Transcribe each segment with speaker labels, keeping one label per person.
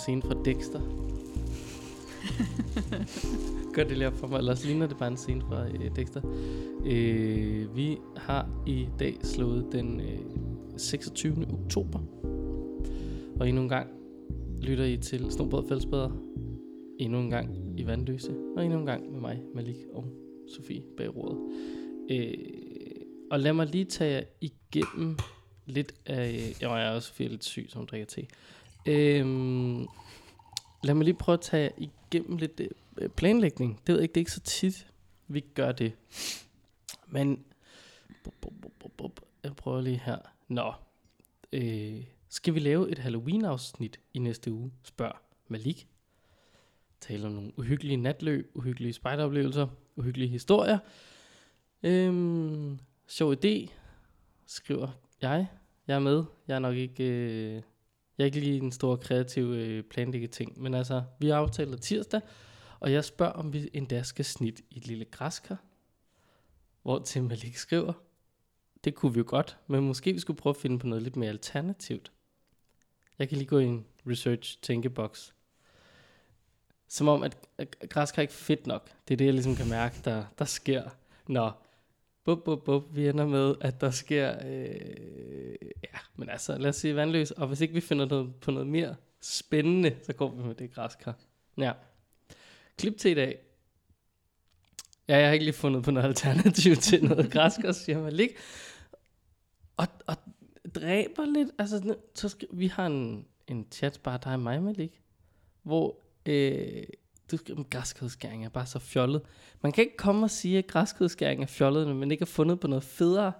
Speaker 1: scene fra Dexter. Gør det lige op for mig, ellers ligner det bare en scene fra øh, Dexter. Øh, vi har i dag slået den øh, 26. oktober. Og endnu en gang lytter I til Snobrød Fællesbæder. Endnu en gang i Vandløse. Og endnu en gang med mig, Malik og Sofie bag rådet. Øh, og lad mig lige tage jer igennem lidt af... Jeg er også lidt syg, som drikker te. Øhm, lad mig lige prøve at tage igennem lidt øh, planlægning. Det ved jeg ikke, det er ikke så tit, vi gør det. Men... Bup, bup, bup, bup. Jeg prøver lige her. Nå. Øh, skal vi lave et Halloween-afsnit i næste uge? Spørg Malik. Tale om nogle uhyggelige natløb, uhyggelige spejderoplevelser, uhyggelige historier. Øhm, sjov idé, skriver jeg. Jeg er med. Jeg er nok ikke... Øh, jeg er ikke lige en stor kreativ øh, planlægge ting. Men altså, vi har aftalt tirsdag, og jeg spørger, om vi endda skal snit i et lille græskar. Hvor til Malik skriver, det kunne vi jo godt, men måske vi skulle prøve at finde på noget lidt mere alternativt. Jeg kan lige gå i en research tænkeboks. Som om, at, græskar er ikke fedt nok. Det er det, jeg ligesom kan mærke, der, der sker. Nå, bup, bup, bup, vi ender med, at der sker, øh, ja, men altså, lad os sige vandløs, og hvis ikke vi finder noget, på noget mere spændende, så går vi med det græskar. Ja. Klip til i dag. Ja, jeg har ikke lige fundet på noget alternativ til noget græskar, siger Malik. Og, og dræber lidt, altså, så skal, vi har en, en chat, bare dig og mig, Malik, hvor øh, du græskødskæring er bare så fjollet. Man kan ikke komme og sige, at græskødskæring er fjollet, men ikke har fundet på noget federe.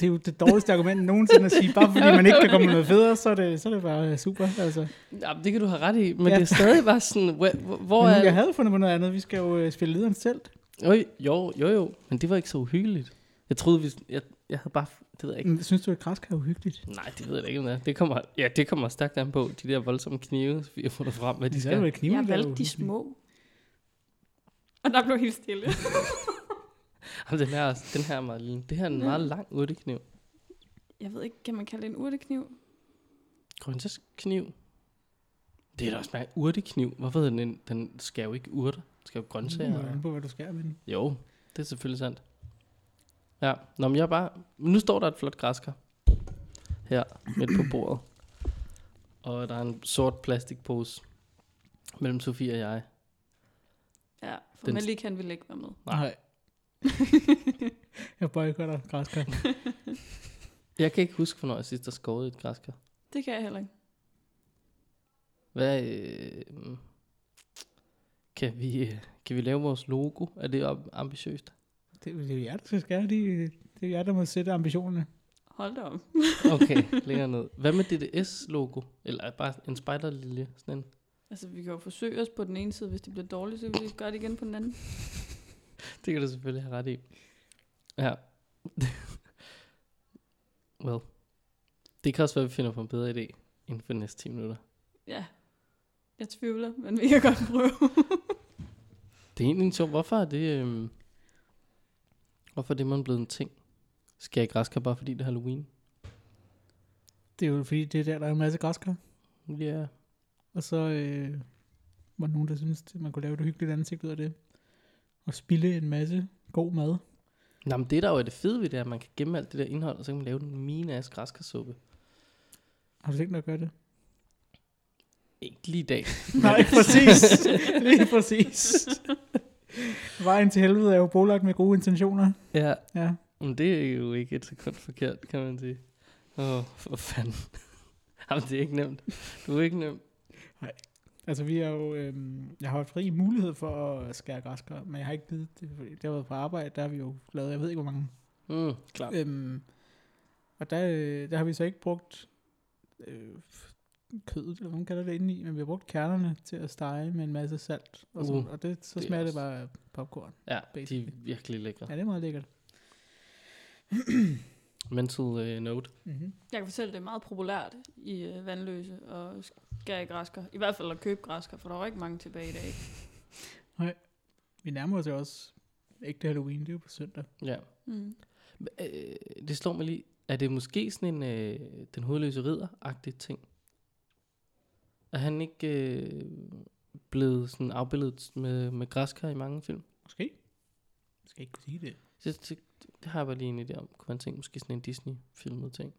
Speaker 2: Det er jo det dårligste argument nogensinde at sige. Bare fordi man ikke kan komme med noget federe, så er det, så er det bare super. Altså.
Speaker 1: Ja, det kan du have ret i, men
Speaker 2: Ja.
Speaker 1: det er stadig bare sådan, hvor, hvor- hvor
Speaker 2: Men
Speaker 1: er...
Speaker 2: jeg havde fundet på noget andet. Vi skal jo øh, spille lederens telt.
Speaker 1: Jo, jo, jo, jo, men det var ikke så uhyggeligt. Jeg troede, vi, jeg, jeg havde bare, det ved jeg ikke.
Speaker 2: Mm, Synes du, at græskar er uhyggeligt?
Speaker 1: Nej, det ved jeg ikke, om det er. Det kommer, ja, det kommer stærkt an på, de der voldsomme knive, vi har fundet frem, hvad de
Speaker 2: Det er
Speaker 1: skal.
Speaker 2: jo kniven,
Speaker 3: Jeg
Speaker 2: er
Speaker 3: valgte de små. Og der blev helt stille.
Speaker 1: Jamen, den, her, er- den her er meget lille. Det her er en
Speaker 3: Ja.
Speaker 1: meget lang urtekniv.
Speaker 3: Jeg ved ikke, kan man kalde det en urtekniv?
Speaker 1: Grøntsagskniv. Det er da også en urtekniv. Hvorfor hedder den? Den skal jo ikke urter. Den skal jo grøntsager.
Speaker 2: an på, hvad du skærer med den.
Speaker 1: Jo, det er selvfølgelig sandt. Ja, Nå, men jeg er bare... Nu står der et flot græskar. Her, midt på bordet. Og der er en sort plastikpose mellem Sofie og jeg.
Speaker 3: Ja, for
Speaker 1: Den-
Speaker 3: Malik han ville ikke være med.
Speaker 1: Nej.
Speaker 2: jeg boykotter græskar.
Speaker 1: Jeg kan ikke huske, hvornår jeg sidst har skåret et græskar.
Speaker 3: Det kan jeg heller ikke.
Speaker 1: Hvad... Øh, kan, vi, øh, kan vi lave vores logo? Er det op- ambitiøst?
Speaker 2: Det, det er jo jer, der skal skære. De, det er jer, der må sætte ambitionerne.
Speaker 3: Hold da op.
Speaker 1: Okay, længere ned. Hvad med DDS-logo? Eller bare en spejderlilje? Sådan en.
Speaker 3: Altså, vi kan jo forsøge os på den ene side. Hvis det bliver dårligt, så kan vi gøre det igen på den anden.
Speaker 1: Det kan du selvfølgelig have ret i. Ja. well. Det kan også være, at vi finder på en bedre idé inden for de næste 10 minutter.
Speaker 3: Ja, jeg tvivler, men vi kan godt prøve.
Speaker 1: Det er egentlig en sjov. Hvorfor er det... Øhm, hvorfor er det, man blevet en ting? Skal jeg græskar bare fordi det er Halloween?
Speaker 2: Det er jo fordi, det er der, der er en masse græskar.
Speaker 1: Ja. Yeah.
Speaker 2: Og så øh, var der nogen, der synes, at man kunne lave et hyggeligt ansigt ud af det. Og spille en masse god mad.
Speaker 1: Nå, men det der jo er det fede ved det, er, at man kan gemme alt det der indhold, og så kan man lave en mine af græskarsuppe.
Speaker 2: Har du tænkt dig at gøre det?
Speaker 1: Ikke lige i dag.
Speaker 2: Nej, præcis. Lige præcis. Vejen til helvede er jo bolagt med gode intentioner.
Speaker 1: ja,
Speaker 2: Ja.
Speaker 1: men det er jo ikke et sekund forkert, kan man sige. Åh, oh, for fanden. Jamen, det er ikke nemt. Du er ikke nem.
Speaker 2: Altså vi har jo, øhm, jeg har haft fri mulighed for at skære græskar, men jeg har ikke givet det, fordi det har været på arbejde, der har vi jo lavet, jeg ved ikke hvor mange.
Speaker 1: Mm, klart.
Speaker 2: Øhm, og der, øh, der har vi så ikke brugt øh, kødet, eller hvad man kalder det indeni, men vi har brugt kernerne til at stege med en masse salt. Og, sådan,
Speaker 1: Uh,
Speaker 2: og det, så
Speaker 1: det er
Speaker 2: smager det
Speaker 1: også-
Speaker 2: bare af popcorn.
Speaker 1: Ja, de
Speaker 2: basically.
Speaker 1: er virkelig lækre.
Speaker 2: Ja, det er meget lækkert.
Speaker 1: Mental uh, note.
Speaker 2: Mm-hmm.
Speaker 3: Jeg kan fortælle, at det er meget populært i øh, vandløse og skære græsker. I hvert fald at købe græsker, for der er ikke mange tilbage i dag.
Speaker 2: Vi nærmer os jo også ægte Halloween, det er jo på søndag.
Speaker 1: Ja.
Speaker 3: Mm.
Speaker 1: Øh, det slår mig lige. Er det måske sådan en øh, den hovedløse ridder-agtig ting? Er han ikke øh, blevet sådan afbildet med, med græskar i mange film?
Speaker 2: Måske. Jeg skal ikke kunne sige det.
Speaker 1: Det, det, det har jeg bare lige en idé om. Kunne man tænke måske sådan en Disney-filmet ting?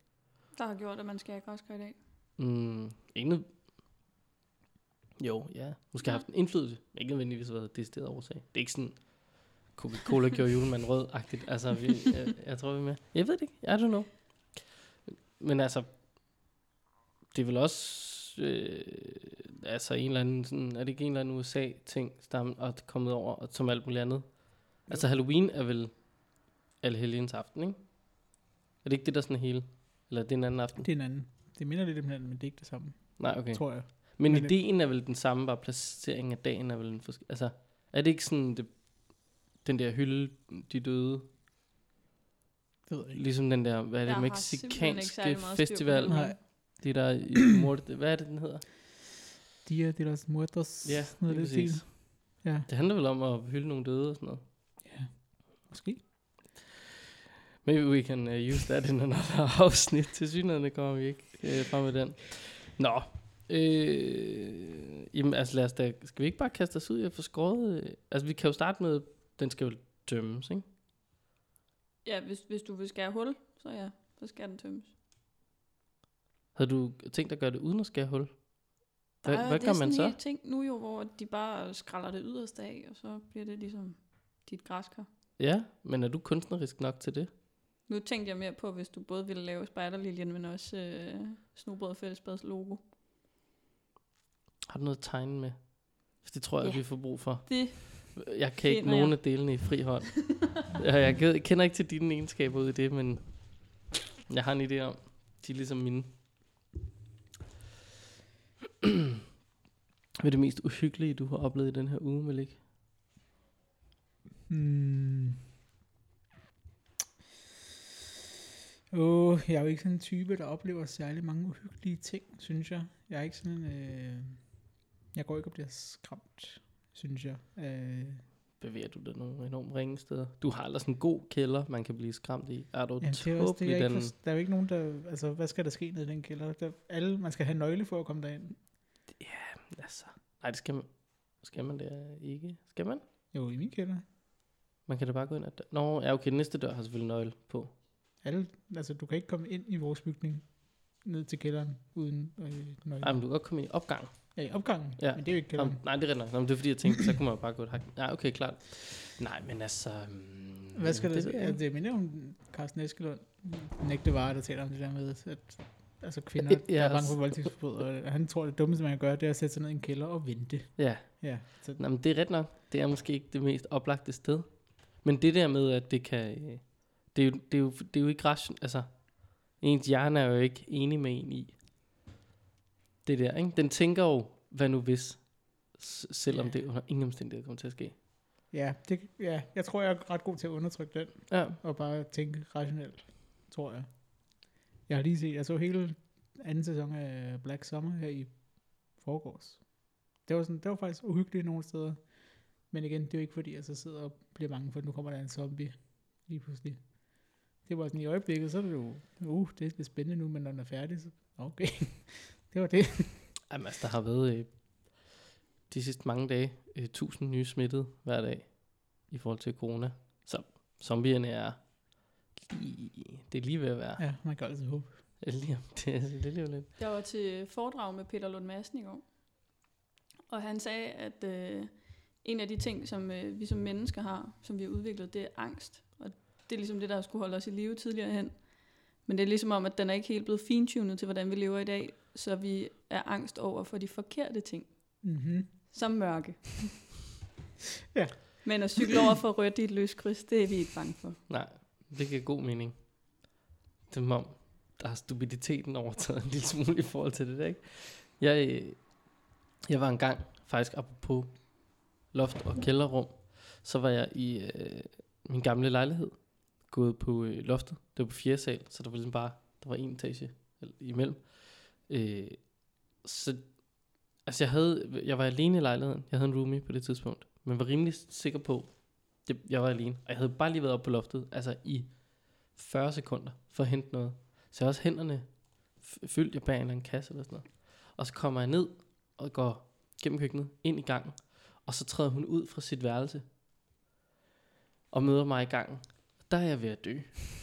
Speaker 3: Der har gjort, at man skal have græskar i dag.
Speaker 1: Mm, ikke noget... Jo, ja. Måske har
Speaker 3: Ja.
Speaker 1: haft en indflydelse. Ikke nødvendigvis været det sted årsag. Det er ikke sådan... Coca-Cola gjorde julemanden rød-agtigt. Altså, vi, jeg, jeg, tror, vi er med. Jeg ved det ikke. I don't know. Men altså... Det er vel også... Øh, altså en eller anden... Sådan, er det ikke en eller anden USA-ting, der er kommet over, og som alt muligt andet? Altså Halloween er vel alle helgens aften, ikke? Er det ikke det, der er sådan hele? Eller er det en anden aften?
Speaker 2: Det er en anden. Det minder lidt om hinanden, men det er ikke det samme,
Speaker 1: Nej, okay.
Speaker 2: tror jeg.
Speaker 1: Men,
Speaker 2: Men
Speaker 1: ideen er vel den samme, bare placeringen af dagen er vel en forskel. Altså, er det ikke sådan, det, den der hylde, de døde,
Speaker 2: Det ved jeg ikke.
Speaker 1: ligesom den der, hvad er det,
Speaker 3: Jeg på
Speaker 1: festival.
Speaker 2: Nej.
Speaker 1: Det der i mord, hvad er det, den hedder?
Speaker 2: Dia de los Muertos.
Speaker 1: Ja,
Speaker 2: noget det stil. Ja,
Speaker 1: Det handler vel om at hylde nogle døde og sådan noget.
Speaker 2: ja. Måske.
Speaker 1: Maybe we can uh, use that in another afsnit. Til synligheden kommer vi ikke uh, frem med den. Nå. Øh, jamen, altså lad os da, skal vi ikke bare kaste os ud i at få skåret? øh, Altså vi kan jo starte med, den skal jo dømmes, ikke?
Speaker 3: Ja, hvis, hvis du vil skære hul, så ja, så skal den tømmes.
Speaker 1: Havde du tænkt at gøre det uden at skære hul? Hvad,
Speaker 3: Der er-
Speaker 1: hvad
Speaker 3: det
Speaker 1: gør
Speaker 3: er
Speaker 1: man
Speaker 3: sådan
Speaker 1: så?
Speaker 3: en ting nu jo, hvor de bare skræller det yderste af, og så bliver det ligesom dit græskar.
Speaker 1: Ja, men er du kunstnerisk nok til det?
Speaker 3: Nu tænkte jeg mere på, hvis du både ville lave spejderliljen, men også øh, Snobrød og Fællesbads logo.
Speaker 1: Har du noget at tegne med? For det tror jeg,
Speaker 3: Ja.
Speaker 1: vi får brug for.
Speaker 3: Det,
Speaker 1: Jeg kan ikke nogen af delene i fri hånd. jeg, kender ikke til dine egenskaber ud i det, men jeg har en idé om, de er ligesom mine. Hvad er det mest uhyggelige, du har oplevet i den her uge, Malik?
Speaker 2: Hmm. Åh, jeg er jo ikke sådan en type, der oplever særlig mange uhyggelige ting, synes jeg. Jeg er ikke sådan en... Øh, jeg går ikke og bliver skræmt, synes jeg. Øh,
Speaker 1: Bevæger du dig nogle enormt ringe steder? Du har ellers en god kælder, man kan blive skræmt i. Er du
Speaker 2: jamen, det er også det, jeg ikke
Speaker 1: den...
Speaker 2: forst- Der er jo ikke nogen, der... Altså, hvad skal der ske nede i den kælder? Der, alle, man skal have nøgle for at komme derind.
Speaker 1: Altså, nej, det skal man, skal man det ikke. Skal man?
Speaker 2: Jo, i min kælder.
Speaker 1: Man kan da bare gå ind ad døren. Nå, ja, okay, den næste dør har selvfølgelig nøgle på.
Speaker 2: Alle, altså, du kan ikke komme ind i vores bygning ned til kælderen uden øh, nøgle.
Speaker 1: Nej, men du kan godt komme ind i opgangen.
Speaker 2: Ja, i opgangen,
Speaker 1: Ja.
Speaker 2: men det er jo ikke kælderen.
Speaker 1: Jamen, nej, det er rigtigt. Nå, men det er fordi, jeg tænkte, så kunne man bare gå et hak. Ja, okay, klart. Nej, men altså... Um,
Speaker 2: Hvad skal
Speaker 1: det,
Speaker 2: det, det, det minder om Carsten Eskelund, den ægte vare, der taler om det der med, at altså kvinder,
Speaker 1: Ja,
Speaker 2: der er bange
Speaker 1: altså-
Speaker 2: for voldtægtsforbrydere. Han tror, det dummeste, man kan gøre, det er at sætte sig ned i en kælder og vente.
Speaker 1: Ja,
Speaker 2: Ja, så
Speaker 1: Nå, men det er ret nok. Det er måske ikke det mest oplagte sted. Men det der med, at det kan... Det er jo, det er jo, det er jo ikke ration... Altså, ens hjerne er jo ikke enig med en i det der, ikke? Den tænker jo, hvad nu hvis, selvom
Speaker 2: Ja.
Speaker 1: det under ingen omstændighed kommer til at ske.
Speaker 2: ja, det, ja, jeg tror, jeg er ret god til at undertrykke den,
Speaker 1: Ja,
Speaker 2: og bare tænke rationelt, tror jeg. Jeg har lige set, jeg så hele anden sæson af Black Summer her i forgårs. Det var, sådan, det var faktisk uhyggeligt nogle steder. Men igen, det er jo ikke fordi, jeg så sidder og bliver bange for, at nu kommer der en zombie lige pludselig. Det var sådan i øjeblikket, så er det jo, uh, det er lidt spændende nu, men når den er færdig, så okay. det var det.
Speaker 1: Jamen, altså, der har været øh, de sidste mange dage øh, 1000 nye smittede hver dag i forhold til corona. Så zombierne er det er lige ved at være.
Speaker 2: Ja, man kan altid håbe.
Speaker 1: Lige, om- det, er- det er lige lidt.
Speaker 3: Jeg var til foredrag med Peter Lund Madsen i går, og han sagde, at øh, en af de ting, som øh, vi som mennesker har, som vi har udviklet, det er angst. Og det er ligesom det, der skulle holde os i live tidligere hen. Men det er ligesom om, at den er ikke helt blevet fintunet til, hvordan vi lever i dag, så vi er angst over for de forkerte ting,
Speaker 2: Mm-hmm.
Speaker 3: som mørke.
Speaker 2: Ja.
Speaker 3: Men at cykle over for rødt i et lyskryds, det er vi ikke bange for.
Speaker 1: Nej, det giver god mening. Det er om, der har stupiditeten overtaget en lille smule i forhold til det der, ikke? Jeg, øh, jeg var engang, faktisk apropos loft og kælderrum, så var jeg i øh, min gamle lejlighed, gået på øh, loftet. Det var på fjerde sal, så der var ligesom bare, der var en etage imellem. Øh, så, altså jeg havde, jeg var alene i lejligheden. Jeg havde en roomie på det tidspunkt, men var rimelig sikker på, det, jeg var alene. Og jeg havde bare lige været oppe på loftet, altså i 40 sekunder, for at hente noget. Så jeg også hænderne fyldt, jeg bag en eller anden kasse eller sådan noget. Og så kommer jeg ned, og går gennem køkkenet, ind i gangen, og så træder hun ud fra sit værelse, og møder mig i gangen. Der er jeg ved at dø.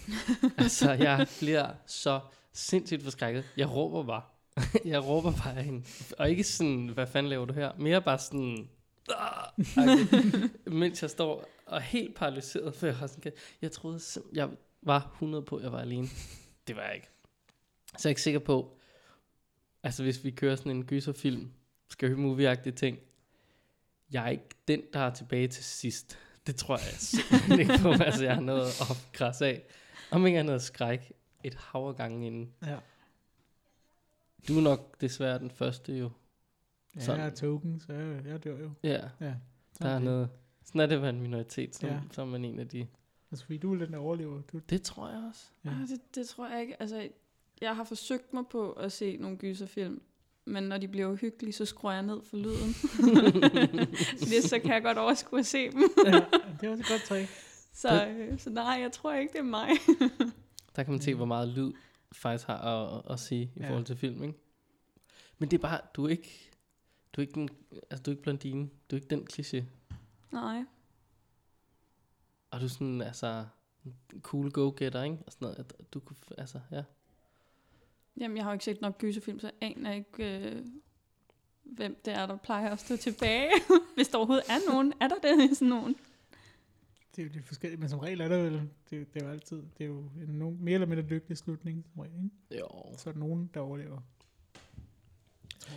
Speaker 1: altså, jeg bliver så sindssygt forskrækket. Jeg råber bare. jeg råber bare af hende. Og ikke sådan, hvad fanden laver du her? Mere bare sådan, Agtigt. mens jeg står og helt paralyseret, for jeg har sådan, jeg troede, jeg var 100 på, at jeg var alene. Det var jeg ikke. Så jeg er ikke sikker på, altså hvis vi kører sådan en gyserfilm, skal movie ting, jeg er ikke den, der er tilbage til sidst. Det tror jeg simpelthen ikke på, altså jeg har noget at krasse af. Om ikke andet skræk et hav af gange inden.
Speaker 2: Ja.
Speaker 1: Du er nok desværre den første jo.
Speaker 2: Ja,
Speaker 1: Sådan.
Speaker 2: jeg er token, så jeg, jeg dør jo.
Speaker 1: Ja,
Speaker 2: Ja.
Speaker 1: der er
Speaker 2: det.
Speaker 1: noget. Sådan er det at være en minoritet, så,
Speaker 2: Ja.
Speaker 1: ja. så er man en af de.
Speaker 2: Altså, fordi du er den, der overlever. Du,
Speaker 1: Det tror jeg også.
Speaker 2: Ja.
Speaker 3: Ja. Det, det tror jeg ikke. Altså, jeg har forsøgt mig på at se nogle gyserfilm, men når de bliver uhyggelige, så skruer jeg ned for lyden. Fordi så kan jeg godt overskue at se dem.
Speaker 2: ja, det er også et godt trick.
Speaker 3: Så, øh, så nej, jeg tror ikke, det er mig.
Speaker 1: Der kan man se, hvor meget lyd faktisk har at, at sige i
Speaker 2: Ja.
Speaker 1: forhold til film, ikke? Men det er bare, du er ikke, du er ikke, den, altså, du er ikke blondine. Du er ikke den kliché.
Speaker 3: Nej.
Speaker 1: Og du er sådan, altså, en cool go-getter, ikke? Og sådan noget. at Du kunne, altså, ja.
Speaker 3: Jamen, jeg har jo ikke set nok gyserfilm, så jeg aner ikke, øh, hvem det er, der plejer at stå tilbage. Hvis der overhovedet er nogen. Er der det sådan nogen?
Speaker 2: Det er jo lidt forskelligt, men som regel er der vel, det, det er jo altid, det er jo en nogen, mere eller mindre lykkelig slutning, som regel, ikke?
Speaker 1: Jo.
Speaker 2: Så er der nogen, der overlever.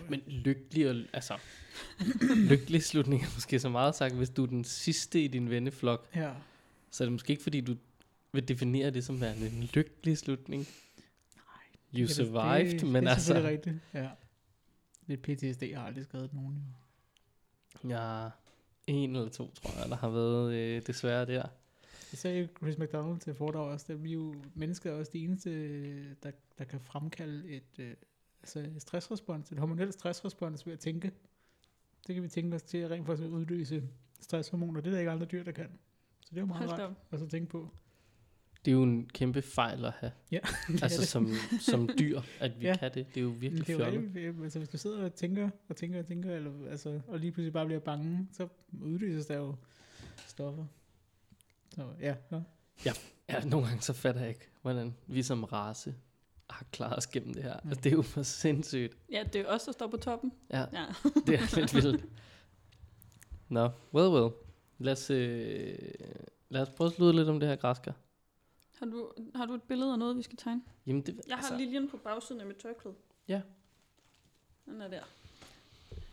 Speaker 1: Men lykkelig, og, altså, lykkelig slutning er måske så meget sagt, hvis du er den sidste i din venneflok,
Speaker 2: Ja,
Speaker 1: så er det måske ikke, fordi du vil definere det som værende en lykkelig slutning. You
Speaker 2: det,
Speaker 1: survived,
Speaker 2: det,
Speaker 1: men
Speaker 2: det er
Speaker 1: altså,
Speaker 2: selvfølgelig rigtigt, ja. Lidt PTSD har aldrig skadet nogen, jo.
Speaker 1: ja, en eller to, tror jeg, der har været øh, desværre der.
Speaker 2: Det sagde Chris McDonald til foredrag også, at vi er jo mennesker er også de eneste, der, der kan fremkalde et, øh, altså stressrespons, et hormonelt stressrespons ved at tænke. Det kan vi tænke os til at rent faktisk at udløse stresshormoner. Det er der ikke andre dyr, der kan. Så det er jo meget
Speaker 3: Hold
Speaker 2: rart at tænke på.
Speaker 1: Det er jo en kæmpe fejl at have.
Speaker 2: Ja,
Speaker 1: altså som, som dyr, at vi
Speaker 2: Ja.
Speaker 1: ja. kan det. Det er jo virkelig
Speaker 2: det er jo
Speaker 1: fjollet.
Speaker 2: altså hvis du sidder og tænker og tænker og tænker, eller, altså, og lige pludselig bare bliver bange, så udløses der jo stoffer. Så ja, ja.
Speaker 1: Ja, nogle gange så fatter jeg ikke, hvordan vi som race har klaret os gennem det her.
Speaker 2: Mm.
Speaker 1: Altså, det er jo for sindssygt.
Speaker 3: Ja, det er os, der står på toppen.
Speaker 1: Ja,
Speaker 3: Ja.
Speaker 1: det er lidt vildt. Nå, well, well. Lad os, øh, lad os prøve at slutte lidt om det her græskar.
Speaker 3: Har du, har du et billede af noget, vi skal tegne?
Speaker 1: Jamen, det,
Speaker 3: Jeg har liljen på bagsiden af mit tørklæde.
Speaker 1: Ja.
Speaker 3: Den er der.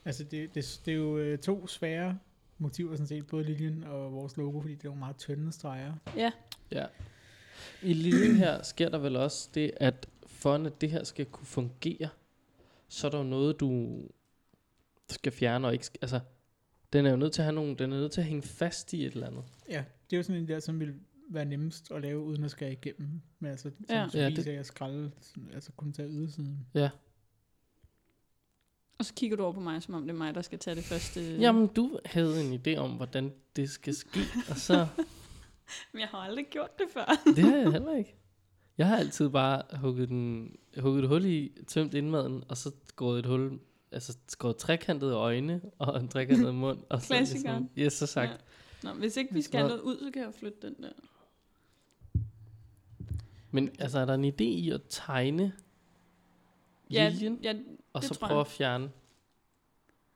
Speaker 2: Altså det, det, det er jo øh, to svære motiver sådan set, både linjen og vores logo, fordi det er jo meget tynde streger.
Speaker 3: Ja,
Speaker 1: Ja. I linjen her sker der vel også det, at for at det her skal kunne fungere, så er der jo noget, du skal fjerne og ikke... sk- Altså, den er jo nødt til at have nogle, den er nødt til at hænge fast i et eller andet.
Speaker 2: Ja, det er jo sådan en der, som vil være nemmest at lave, uden at skære igennem. Men altså, som
Speaker 3: Ja.
Speaker 2: ja.
Speaker 1: Ja, det-
Speaker 2: at skralde, sådan, altså kun tage ydersiden.
Speaker 1: Ja.
Speaker 3: og så kigger du over på mig, som om det er mig, der skal tage det første.
Speaker 1: Jamen, du havde en idé om, hvordan det skal ske, og så...
Speaker 3: Men jeg har aldrig gjort det før.
Speaker 1: Det har jeg heller ikke. Jeg har altid bare hugget, den, hugget et hul i, tømt indmaden, og så skåret et hul, altså skåret trekantede øjne og en trekantet mund. Og så
Speaker 3: Klassikeren.
Speaker 1: Ligesom, yes, så sagt.
Speaker 3: Ja. Nå, hvis ikke vi skal
Speaker 1: noget-
Speaker 3: ud, så kan jeg flytte den der.
Speaker 1: Men altså, er der en idé i at tegne
Speaker 3: Ja,
Speaker 1: liljen,
Speaker 3: ja,
Speaker 1: og så prøve at fjerne?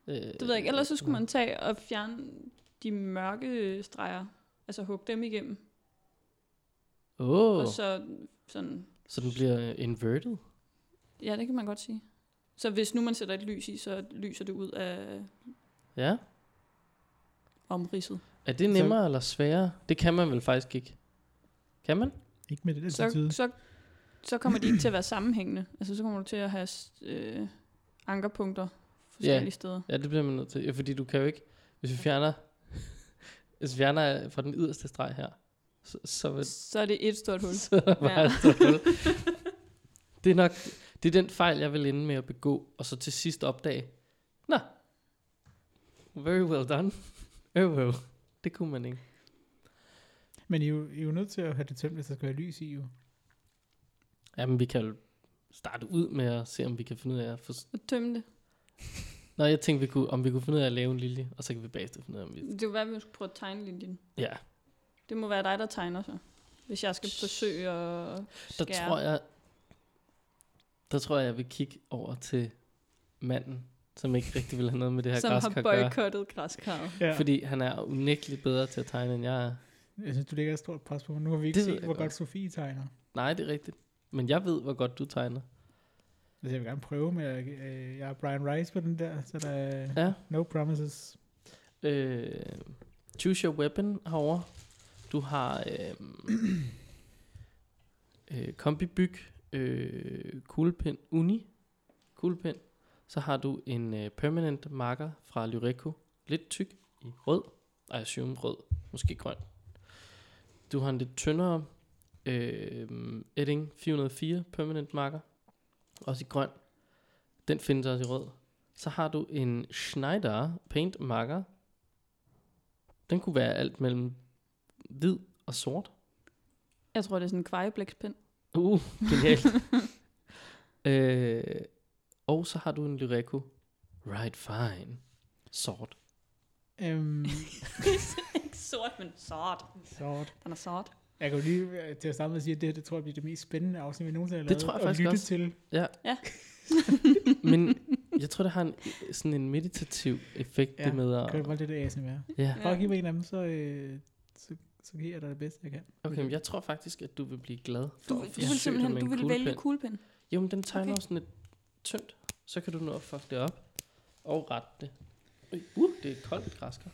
Speaker 1: Øh,
Speaker 3: det ved jeg ikke. Ellers så skulle man tage og fjerne de mørke streger. Altså hugge dem igennem.
Speaker 1: Åh,
Speaker 3: Oh. Og så sådan...
Speaker 1: så den bliver inverted?
Speaker 3: Ja, det kan man godt sige. Så hvis nu man sætter et lys i, så lyser det ud af
Speaker 1: Ja.
Speaker 3: omridset.
Speaker 1: Er det nemmere så... eller sværere? Det kan man vel faktisk ikke. Kan man?
Speaker 2: Ikke med det der
Speaker 3: Så,
Speaker 2: tid.
Speaker 3: så, så kommer de ikke til at være sammenhængende. Altså så kommer du til at have øh, ankerpunkter forskellige steder.
Speaker 1: Ja, det bliver man nødt til. Ja, fordi du kan jo ikke, hvis vi fjerner, hvis vi fjerner fra den yderste streg her, så, så, vil,
Speaker 3: Så er det et stort hul.
Speaker 1: så er der
Speaker 3: Ja.
Speaker 1: et stort hul. Det er nok, det er den fejl, jeg vil ende med at begå, og så til sidst opdage, nå, very well done. Oh well, det kunne man ikke.
Speaker 2: Men I er, jo, I er jo nødt til at have det tømt, hvis der skal være lys i, jo.
Speaker 1: Jamen, vi kan jo starte ud med at se, om vi kan finde ud af at få...
Speaker 3: Og tømme det.
Speaker 1: Nå, jeg tænkte, vi kunne, om vi kunne finde ud af at lave en lilje, og så kan vi bagefter finde ud af, om vi...
Speaker 3: Det være, at vi skulle prøve at tegne linjen.
Speaker 1: Ja,
Speaker 3: Det må være dig, der tegner så. Hvis jeg skal forsøge at
Speaker 1: der
Speaker 3: skære.
Speaker 1: tror jeg... Der tror jeg, jeg vil kigge over til manden, som ikke rigtig vil have noget med det her
Speaker 3: som har
Speaker 1: græskar at gøre.
Speaker 3: boykottet græskar.
Speaker 2: Ja.
Speaker 1: Fordi han er unægteligt bedre til at tegne, end jeg er.
Speaker 2: Jeg synes, du lægger et stort pres på mig. Nu har vi ikke
Speaker 1: Det
Speaker 2: set,
Speaker 1: jeg
Speaker 2: hvor
Speaker 1: godt.
Speaker 2: godt Sofie tegner.
Speaker 1: Nej, det er rigtigt. Men jeg ved, hvor godt du tegner.
Speaker 2: Altså, jeg vil gerne prøve med, at øh, jeg er Brian Rice på den der, så der er
Speaker 1: Ja.
Speaker 2: no promises.
Speaker 1: Øh, choose your weapon herovre. Du har øh, øh, kombibyg, øh, kuglepen uni, kuglepen. Så har du en øh, permanent marker fra Lyreco, lidt tyk i rød, og jeg assume rød, måske grøn. Du har en lidt tyndere øh, Edding 404 permanent marker, også i grøn. Den findes også i rød. Så har du en Schneider paint marker, den kunne være alt mellem hvid og sort.
Speaker 3: Jeg tror, det er sådan en kvejeblækspind.
Speaker 1: Uh, genialt. øh, og så har du en Lyreco Right Fine Sort.
Speaker 2: Øhm,
Speaker 3: Ikke sort, men sort.
Speaker 2: sort.
Speaker 3: Den er sort.
Speaker 2: Jeg kan jo lige øh, til at starte med at sige, at det her, det tror jeg bliver det mest spændende afsnit, vi nogensinde har
Speaker 1: Det
Speaker 2: lavet.
Speaker 1: tror jeg
Speaker 2: at
Speaker 1: faktisk
Speaker 2: lytte
Speaker 1: også.
Speaker 2: til.
Speaker 1: Ja.
Speaker 3: Ja.
Speaker 1: Men jeg tror, det har en, sådan en meditativ effekt,
Speaker 2: Ja,
Speaker 1: det med
Speaker 2: Kan det
Speaker 1: at...
Speaker 2: bare lidt af ASMR?
Speaker 1: Ja,
Speaker 3: Ja.
Speaker 2: Bare giv mig en af dem, så, øh, så, så giver jeg dig det bedste, jeg kan.
Speaker 1: okay, men jeg tror faktisk, at du vil blive glad for
Speaker 3: Du,
Speaker 1: at
Speaker 3: du vil
Speaker 1: forsøge
Speaker 3: simpelthen du
Speaker 1: med en
Speaker 3: vil vælge
Speaker 1: kuglepen.
Speaker 3: kuglepen.
Speaker 1: Jo, men den tegner
Speaker 3: Okay.
Speaker 1: sådan lidt tyndt. Så kan du nå at fuck det op og rette det. Uh, det er et koldt græskar.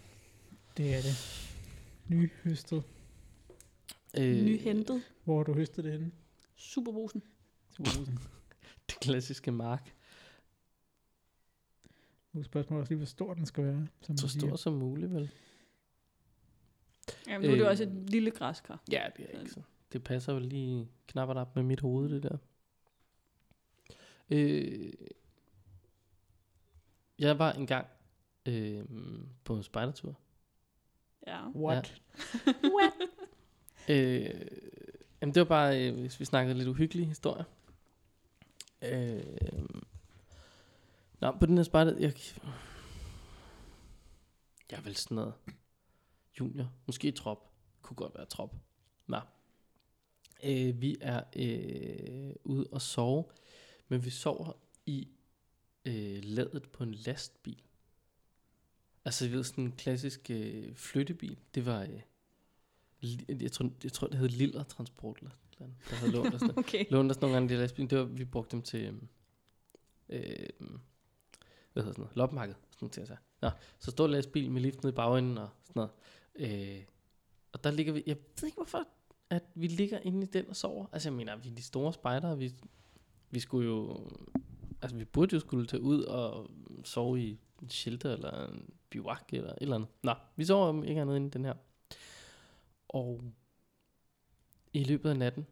Speaker 2: Det er det. Nyhøstet.
Speaker 1: Øh,
Speaker 3: Nyhentet.
Speaker 2: Hvor har du høstet det henne?
Speaker 3: Superbrusen.
Speaker 2: Superhusen.
Speaker 1: Det klassiske mark.
Speaker 2: Nu er spørgsmålet også lige, hvor stor den skal være. Som
Speaker 1: Så stor som muligt, vel?
Speaker 3: Jamen, nu er det
Speaker 1: Øh.
Speaker 3: også et lille græskar.
Speaker 1: Ja, det er ikke så. Det passer jo lige knap op med mit hoved, det der. Øh, jeg var engang øh, på en spejdertur.
Speaker 3: Ja.
Speaker 2: What?
Speaker 1: Øh, jamen det var bare, øh, hvis vi snakkede lidt uhyggelige historier. Øh, nå, på den her spejder, jeg, jeg er vel sådan noget junior, måske trop, kunne godt være trop. Nå, øh, vi er øh, ude og sove, men vi sover i øh, ladet på en lastbil. Altså, jeg ved, sådan en klassisk øh, flyttebil. Det var, øh, jeg tror, jeg tror, det hed Liller Transport, eller sådan der havde lånt os der.
Speaker 3: Okay.
Speaker 1: Lånte os nogle gange de her lastbiler. Det var, vi brugte dem til, øh, hvad hedder sådan noget, loppemarked, sådan nogle ting. Så. Nå, så står lastbil med lift nede i bagenden og sådan noget. Øh, og der ligger vi, jeg ved ikke hvorfor, at vi ligger inde i den og sover. Altså jeg mener, vi er de store spejdere, vi, vi skulle jo, altså vi burde jo skulle tage ud og sove i en shelter eller en bivak eller et eller andet. Nå, vi sover ikke andet end i den her. Og i løbet af natten,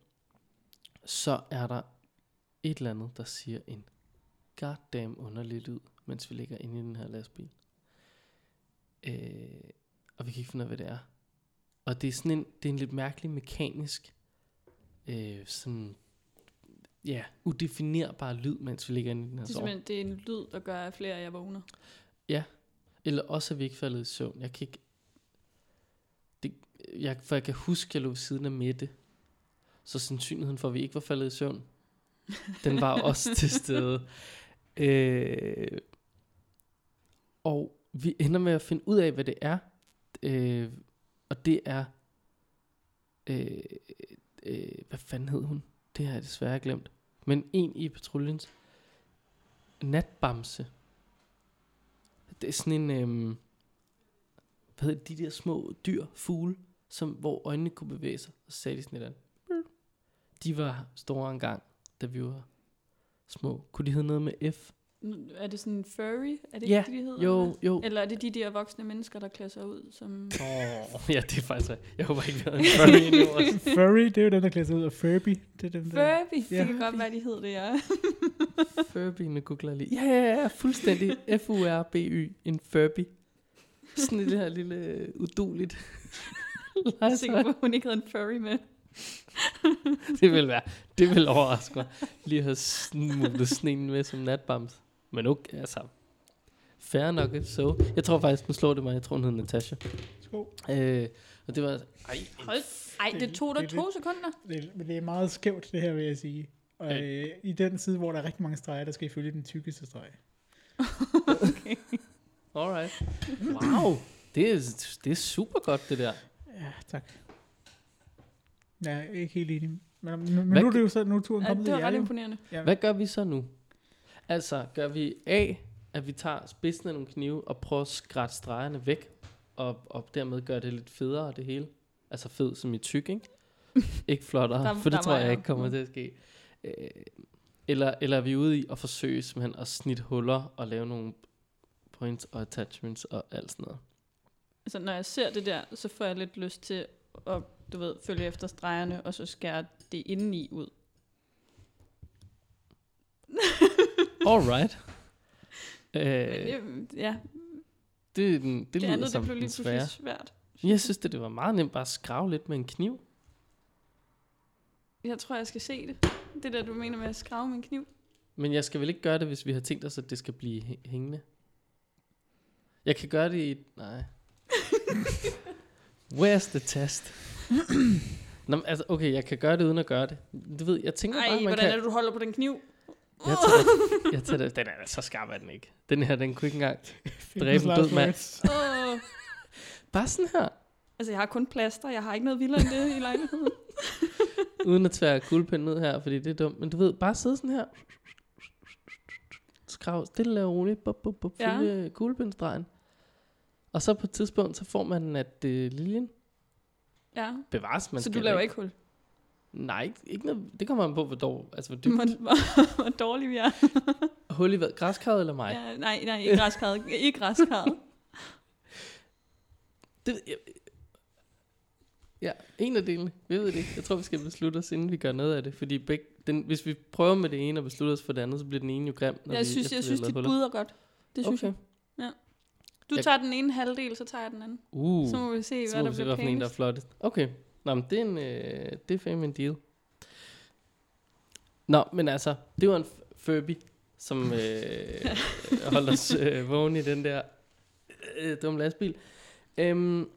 Speaker 1: så er der et eller andet, der siger en goddamn underlig lyd, mens vi ligger inde i den her lastbil. Øh, og vi kan ikke finde ud af, hvad det er. Og det er sådan en, det er en lidt mærkelig mekanisk, øh, sådan, ja, udefinerbar lyd, mens vi ligger inde i den her
Speaker 3: Det er
Speaker 1: sove.
Speaker 3: simpelthen det er en lyd, der gør, at flere af jer vågner.
Speaker 1: Eller også er vi ikke faldet i søvn. Jeg kan ikke... Det, jeg, for jeg kan huske, at jeg lå ved siden af Mette. Så sandsynligheden for, at vi ikke var faldet i søvn, den var også til stede. Øh, og vi ender med at finde ud af, hvad det er. Øh, og det er... Øh, øh, hvad fanden hed hun? Det har jeg desværre glemt. Men en i patruljens natbamse. Det er sådan en, Øh, hvad hedder de der små dyr, fugle, som, hvor øjnene kunne bevæge sig, og så sagde de sådan et eller andet. De var store engang, da vi var små. Kunne de hedde noget med F?
Speaker 3: Er det sådan en furry? Er det
Speaker 1: Ja,
Speaker 3: ikke det, de hedder?
Speaker 1: Jo, jo.
Speaker 3: Eller er det de der voksne mennesker, der klæder sig ud som...
Speaker 1: Oh, ja, det er faktisk. Jeg håber ikke, vi havde en furry endnu også.
Speaker 2: Furry, det er jo den, der klæder sig ud af Furby. Det er dem, der...
Speaker 3: Furby? Det
Speaker 2: Ja.
Speaker 3: kan godt være, de hedder det, ja.
Speaker 1: Furby, nu googler jeg lige. Ja, ja, ja, fuldstændig. F-U-R-B-Y, en Furby. Sådan et det her lille øh, uduligt.
Speaker 3: Jeg er sikker på, hun ikke havde en furry med.
Speaker 1: det vil være, det vil overraske mig. Lige at have smuglet sneen med som natbams. Men okay, altså, Fair nok, if so. Jeg tror faktisk, nu slår det mig, jeg tror, hun hed Natasha.
Speaker 2: Skål.
Speaker 1: Øh, og det var, ej,
Speaker 3: Hold. Ej, det tog dig
Speaker 2: Det-
Speaker 3: to sekunder.
Speaker 2: Det, men det er meget skævt, det her, vil jeg sige. Og
Speaker 1: Ja.
Speaker 2: øh, i den side, hvor der er rigtig mange streger, der skal I følge den tykkeste streg.
Speaker 3: okay.
Speaker 1: alright. Wow, det er, det er super godt, det der.
Speaker 2: Ja, tak. Ja, jeg er ikke helt enig. Men, men, nu er det jo så, nu er turen
Speaker 3: Ja,
Speaker 2: kommet
Speaker 3: det
Speaker 2: til
Speaker 3: var ret imponerende.
Speaker 2: Ja,
Speaker 1: Hvad gør vi så nu? Altså, gør vi A, at vi tager spidsen af nogle knive og prøver at skrætte stregerne væk, og, og dermed gøre det lidt federe, det hele? Altså fed som i tyk, ikke? ikke flottere,
Speaker 3: Der-
Speaker 1: for det
Speaker 3: der
Speaker 1: tror jeg
Speaker 3: jeg.
Speaker 1: ikke kommer
Speaker 3: Mm.
Speaker 1: til at ske. Øh, eller, eller er vi ude i at forsøge simpelthen at snitte huller og lave nogle points og attachments og alt sådan noget?
Speaker 3: Altså, når jeg ser det der, så får jeg lidt lyst til at, du ved, følge efter stregerne, og så skære det indeni ud.
Speaker 1: Alright. Øh,
Speaker 3: det, ja,
Speaker 1: det, den- det,
Speaker 3: det
Speaker 1: lyder
Speaker 3: andet, det
Speaker 1: som
Speaker 3: blev
Speaker 1: den
Speaker 3: lige
Speaker 1: svære.
Speaker 3: svært.
Speaker 1: Jeg synes, det, det var meget nemt bare at skrave lidt med en kniv.
Speaker 3: Jeg tror, jeg skal se det. Det der, du mener med at skrave med en kniv.
Speaker 1: Men jeg skal vel ikke gøre det, hvis vi har tænkt os, at det skal blive hæ- hængende? Jeg kan gøre det i... Nej. Where's the test? Nå, men altså, okay, jeg kan gøre det uden at gøre det. Du ved, jeg tænker bare,
Speaker 3: Ej,
Speaker 1: man
Speaker 3: hvordan
Speaker 1: kan...
Speaker 3: er det, du holder på den kniv?
Speaker 1: Jeg tager, jeg tager det. Den er så skarp er den ikke. Den her, den kunne ikke engang dræbe en død mand.
Speaker 3: Åh.
Speaker 1: Bare sådan her,
Speaker 3: Altså, jeg har kun plaster. Jeg har ikke noget vildere end det i lejligheden.
Speaker 1: uden at tvære kuglepinden ned her, fordi det er dumt. Men du ved, bare sidde sådan her. Skrav stille og roligt. Bup, bup, bup,
Speaker 3: Ja.
Speaker 1: følge kuglepindstregen. Og så på et tidspunkt, så får man, at øh, liljen
Speaker 3: Ja.
Speaker 1: bevares. Man
Speaker 3: så du laver ikke hul.
Speaker 1: Nej, ikke, ikke noget, det kommer man på, hvor, dår, altså, hvor dybt.
Speaker 3: Hvor, hvor, hvor dårlige vi er.
Speaker 1: Hul i hvad? Græskarret eller mig?
Speaker 3: Ja, nej, nej, ikke græskarret. Ikke græskarret.
Speaker 1: Det, jeg, ja, en af delene. Vi ved det ikke. Jeg tror, vi skal beslutte os, inden vi gør noget af det. Fordi begge, den, hvis vi prøver med det ene og beslutter os for det andet, så bliver den ene jo grim. Når
Speaker 3: Jeg
Speaker 1: vi,
Speaker 3: synes, jeg
Speaker 1: vi
Speaker 3: synes dit bud er godt. Det synes
Speaker 1: okay.
Speaker 3: jeg. Du
Speaker 1: Jeg-
Speaker 3: tager den ene halvdel, så tager jeg den anden.
Speaker 1: Uh,
Speaker 3: Så må vi se,
Speaker 1: så
Speaker 3: hvad
Speaker 1: må
Speaker 3: der
Speaker 1: vi se,
Speaker 3: bliver
Speaker 1: hvad for en, der er
Speaker 3: pænest.
Speaker 1: flottest. Okay. Nå, men det er en, øh, det er fandme en deal. Nå, men altså, det var en Furby, som øh, holdt os øh, vågne i den der øh, dumme lastbil. Øhm,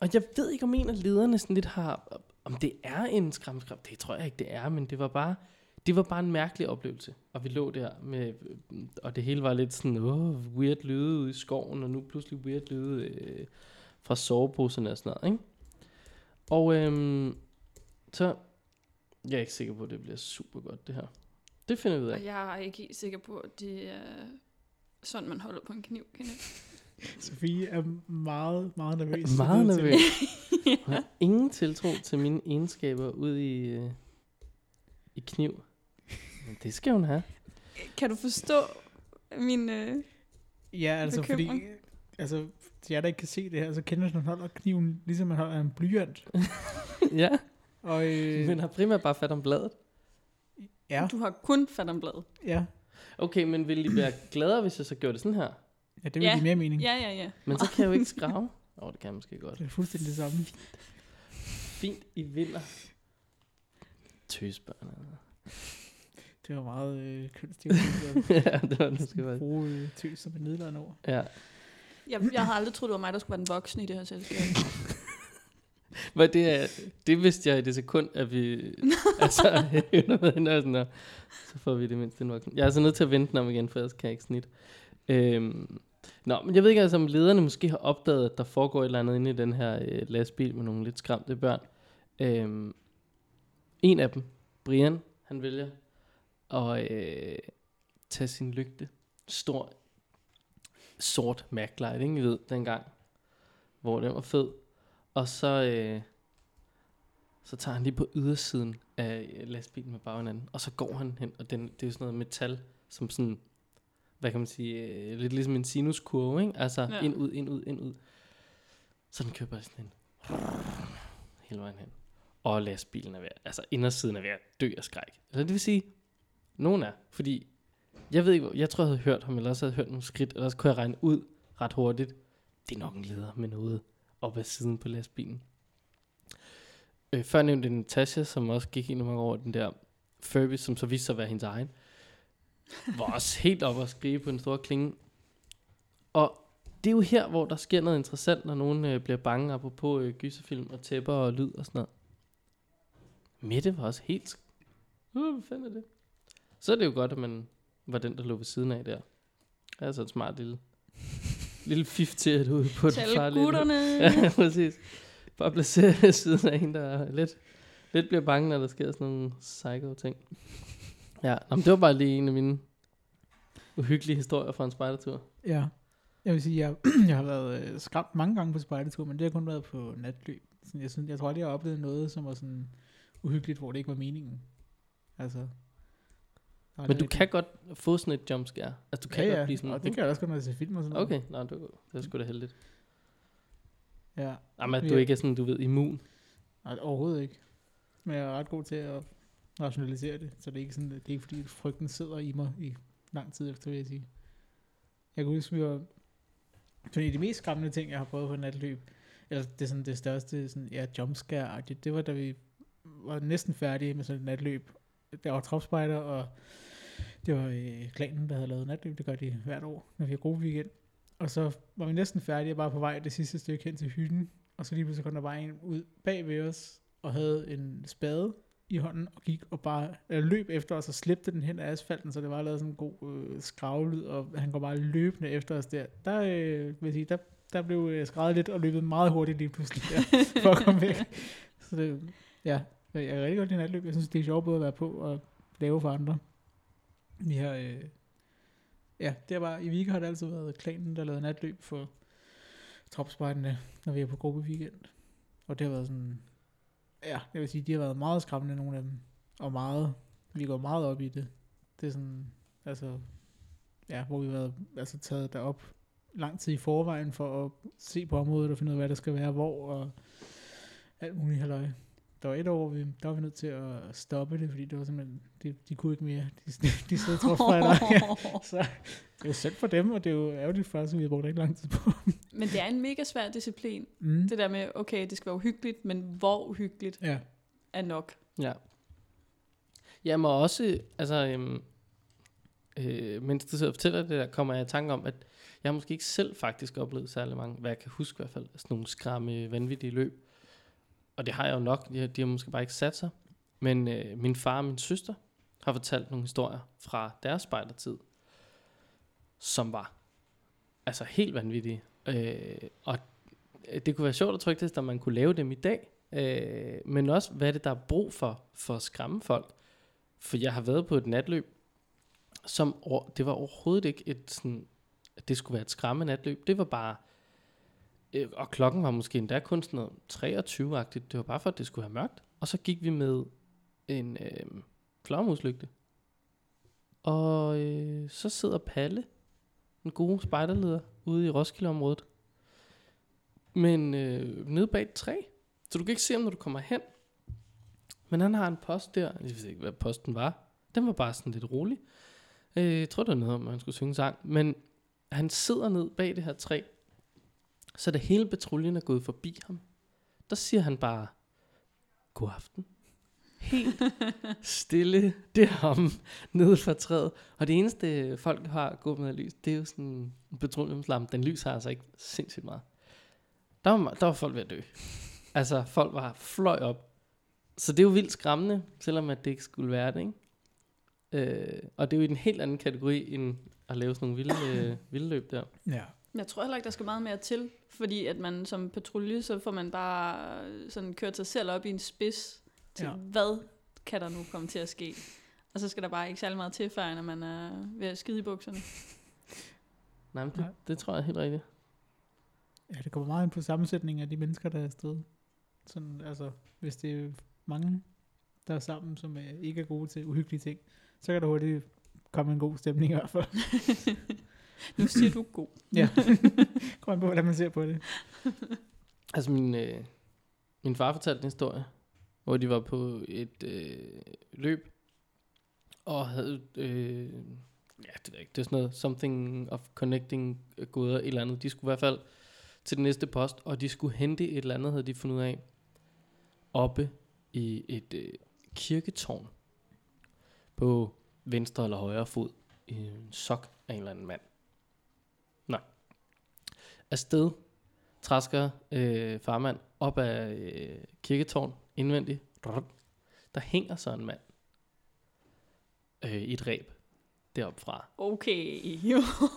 Speaker 1: og jeg ved ikke, om en af lederne sådan lidt har, om det er en skræmskram. Det tror jeg ikke, det er, men det var bare, det var bare en mærkelig oplevelse. Og vi lå der med, øh, og det hele var lidt sådan, åh, weird lyde ude i skoven, og nu pludselig weird lyde øh, fra soveposerne og sådan noget, ikke? Og øhm, så, jeg er ikke sikker på, at det bliver super godt, det her. Det finder vi ud af.
Speaker 3: Og jeg er ikke helt sikker på, at det er sådan, man holder på en kniv, Kenneth.
Speaker 2: Sofie er meget, meget nervøs.
Speaker 1: Meget
Speaker 2: er
Speaker 1: nervøs. Hun har ingen tiltro til mine egenskaber ud i, øh, i kniv. Men det skal hun have.
Speaker 3: Kan du forstå min... Øh,
Speaker 2: Ja, altså fordi...
Speaker 3: Bekymring.
Speaker 2: Altså, til jer, der ikke kan se det her, så kender man holder kniven, ligesom man holder en blyant.
Speaker 1: ja,
Speaker 2: Og øh,
Speaker 1: men har primært bare fat om bladet.
Speaker 2: ja,
Speaker 3: Du har kun fat om bladet.
Speaker 2: ja,
Speaker 1: Okay, men vil I være gladere, hvis jeg så gjorde det sådan her?
Speaker 2: ja, det vil
Speaker 3: Ja.
Speaker 2: give mere mening.
Speaker 3: Ja, ja, ja.
Speaker 1: Men så kan jeg jo ikke skrave. Åh, oh, det kan jeg måske godt.
Speaker 2: Det er fuldstændig det samme.
Speaker 1: Fint, I vinder. Tøsbørn.
Speaker 2: Det var meget øh, kønstivt.
Speaker 1: ja, det var det, skal være.
Speaker 2: Bruge øh, tøs som et nedladende ord.
Speaker 1: Ja.
Speaker 3: Jeg, jeg havde aldrig troet, det var mig, der skulle være den voksne i det her selskab.
Speaker 1: Men det, er, det vidste jeg i det sekund, at vi altså, hævner med hende, og sådan, og så får vi det mindst en voksen. Jeg er altså nødt til at vente om igen, for ellers kan jeg ikke snit. Øhm, nå, men jeg ved ikke, altså, om lederne måske har opdaget, at der foregår et eller andet inde i den her øh, lastbil med nogle lidt skræmte børn. Øhm, en af dem, Brian, han vælger at øh, tage sin lygte, stor, sort MacLight, ikke I ved, dengang, hvor den var fed, og så, øh, så tager han lige på ydersiden af øh, lastbilen med bagenden, og så går han hen, og den, det er jo sådan noget metal, som sådan, hvad kan man sige, øh, lidt ligesom en sinuskurve, ikke? Altså
Speaker 3: Ja.
Speaker 1: ind, ud, ind, ud, ind, ud. Så den køber sådan en hele vejen hen. Og lastbilen er ved, altså indersiden er ved at dø af skræk. Altså det vil sige, nogen er, fordi jeg ved ikke, jeg tror, jeg havde hørt ham, eller også havde hørt nogle skridt, eller også kunne jeg regne ud ret hurtigt. Det er nok en leder med noget op ad siden på lastbilen. Øh, før nævnte jeg Natasha, som også gik ind mange over den der Furby, som så viste sig at være hendes egen. Var også helt op at skrive på en stor klinge. Og det er jo her, hvor der sker noget interessant, når nogen øh, bliver bange, apropos øh, gyserfilm og tæpper og lyd og sådan noget. Mette var også helt... Uh, hvad fanden er det? Så er det jo godt, at man var den, der lå ved siden af der. Det er altså en smart lille, lille fif til at ud på den
Speaker 3: Tal
Speaker 1: farlige...
Speaker 3: gutterne.
Speaker 1: Ja, præcis. Bare placere siden af en, der er lidt, lidt bliver bange, når der sker sådan nogle psycho-ting. Ja, nå, men det var bare lige en af mine uhyggelige historier fra en spejdertur.
Speaker 2: Ja. Jeg vil sige, jeg, jeg har været øh, skræmt mange gange på spejdertur, men det har kun været på natløb. Sådan, jeg, synes, jeg tror aldrig, jeg har oplevet noget, som var sådan uhyggeligt, hvor det ikke var meningen. Altså.
Speaker 1: Men du kan godt få sådan et jumpscare. Altså, du kan
Speaker 2: ja,
Speaker 1: godt
Speaker 2: ja,
Speaker 1: blive sådan...
Speaker 2: og det kan jeg også godt, når jeg ser film og sådan
Speaker 1: Okay, nå, det, var- det er sgu da heldigt.
Speaker 2: Ja.
Speaker 1: Jamen, at du ikke er sådan, du ved, immun.
Speaker 2: Nej, overhovedet ikke. Men jeg er ret god til at rationalisere det, så det er ikke sådan, det er ikke fordi frygten sidder i mig i lang tid efter, vil jeg sige. Jeg kan huske, vi var, så en af de mest skræmmende ting, jeg har prøvet på et natløb, eller det er sådan det største, sådan, ja, jumpscare det var da vi var næsten færdige med sådan et natløb. Der var tropspejder, og det var øh, klanen, der havde lavet natløb, det gør de hvert år, når vi har gode weekend. Og så var vi næsten færdige, bare på vej det sidste stykke hen til hytten, og så lige pludselig kom der bare en ud bag ved os, og havde en spade i hånden, og gik og bare øh, løb efter os, og slæbte den hen ad asfalten, så det var lavet sådan en god øh, skravlyd, og han går bare løbende efter os der. Der, øh, vil sige, der, der blev øh, skrevet lidt, og løbet meget hurtigt lige pludselig der, for at komme væk. Så det, ja, jeg kan rigtig godt lide natløb. Jeg synes, det er sjovt både at være på og lave for andre. Vi har, øh, ja, det var, bare, i Vika har det altid været klanen, der lavede natløb for tropspejderne, når vi er på gruppe weekend. Og det har været sådan, ja, jeg vil sige, de har været meget skræmmende, nogle af dem. Og meget, vi går meget op i det. Det er sådan, altså, ja, hvor vi har været, altså taget derop lang tid i forvejen for at se på området og finde ud af, hvad der skal være hvor, og alt muligt halløj. Der var et år, hvor vi, der var vi nødt til at stoppe det, fordi det var simpelthen, de, de kunne ikke mere. De, de, de sidder tropspejdere. ja. Så det er jo synd for dem, og det er jo ærgerligt for os, at vi har brugt ikke lang tid på.
Speaker 3: Men det er en mega svær disciplin.
Speaker 2: Mm.
Speaker 3: Det der med, okay, det skal være uhyggeligt, men hvor uhyggeligt
Speaker 2: Ja.
Speaker 3: er nok.
Speaker 1: Ja. Jamen og også, altså, øhm, øh, mens du sidder og fortæller det der, kommer jeg i tanke om, at jeg har måske ikke selv faktisk oplevet særlig mange, hvad jeg kan huske i hvert fald, sådan nogle skræmme, vanvittige løb. Og det har jeg jo nok, de har, de har måske bare ikke sat sig. Men øh, min far og min søster har fortalt nogle historier fra deres spejdertid, som var altså helt vanvittige. Øh, og øh, det kunne være sjovt at trykke det, at man kunne lave dem i dag. Øh, men også, hvad er det, der er brug for, for at skræmme folk. For jeg har været på et natløb, som det var overhovedet ikke et sådan, at det skulle være et skræmme natløb. Det var bare, øh, og klokken var måske endda kun sådan noget 23-agtigt. Det var bare for, at det skulle have mørkt. Og så gik vi med en øh, flagmuslygte. Og øh, så sidder Palle, en god spejderleder, ude i Roskilde-området. Men øh, nede bag et træ. Så du kan ikke se ham, når du kommer hen. Men han har en post der. Jeg ved ikke, hvad posten var. Den var bare sådan lidt rolig. Øh, jeg tror, det var noget om, at han skulle synge sang. Men han sidder ned bag det her træ. Så da hele patruljen er gået forbi ham, der siger han bare, god aften. Helt stille det ham nede fra træet. Og det eneste folk har gået med lys, det er jo sådan en petroleumslampe. Den lys har altså ikke sindssygt meget. Der var, der var folk ved at dø. Altså, folk var fløj op. Så det er jo vildt skræmmende, selvom at det ikke skulle være det, ikke? Øh, og det er jo i en helt anden kategori, end at lave sådan nogle vilde, øh, vilde løb der.
Speaker 2: Ja.
Speaker 3: Jeg tror heller ikke, der skal meget mere til, fordi at man som patrulje, så får man bare sådan kørt sig selv op i en spids til,
Speaker 2: Ja.
Speaker 3: hvad kan der nu komme til at ske? Og så skal der bare ikke særlig meget til, før når man er ved at skide i bukserne.
Speaker 1: Nej, men det,
Speaker 2: Nej.
Speaker 1: det tror jeg helt rigtigt.
Speaker 2: Ja, det kommer meget ind på sammensætningen af de mennesker, der er afsted. Sådan, altså, hvis det er mange, der er sammen, som er, ikke er gode til uhyggelige ting, så kan der hurtigt komme en god stemning i hvert fald.
Speaker 3: Nu siger du god.
Speaker 2: Ja. An på, hvordan man ser på det.
Speaker 1: Altså min, øh, min far fortalte en historie, hvor de var på et øh, løb, og havde, øh, ja det ved jeg ikke, det er sådan noget, something of connecting goder, et eller andet. De skulle i hvert fald til den næste post, og de skulle hente et eller andet, havde de fundet ud af, oppe i et øh, kirketårn på venstre eller højre fod i en sok af en eller anden mand. Afsted, træsker øh, farmand op ad øh, kirketårn indvendigt. Der hænger så en mand øh, i et ræb deroppe fra.
Speaker 3: Okay.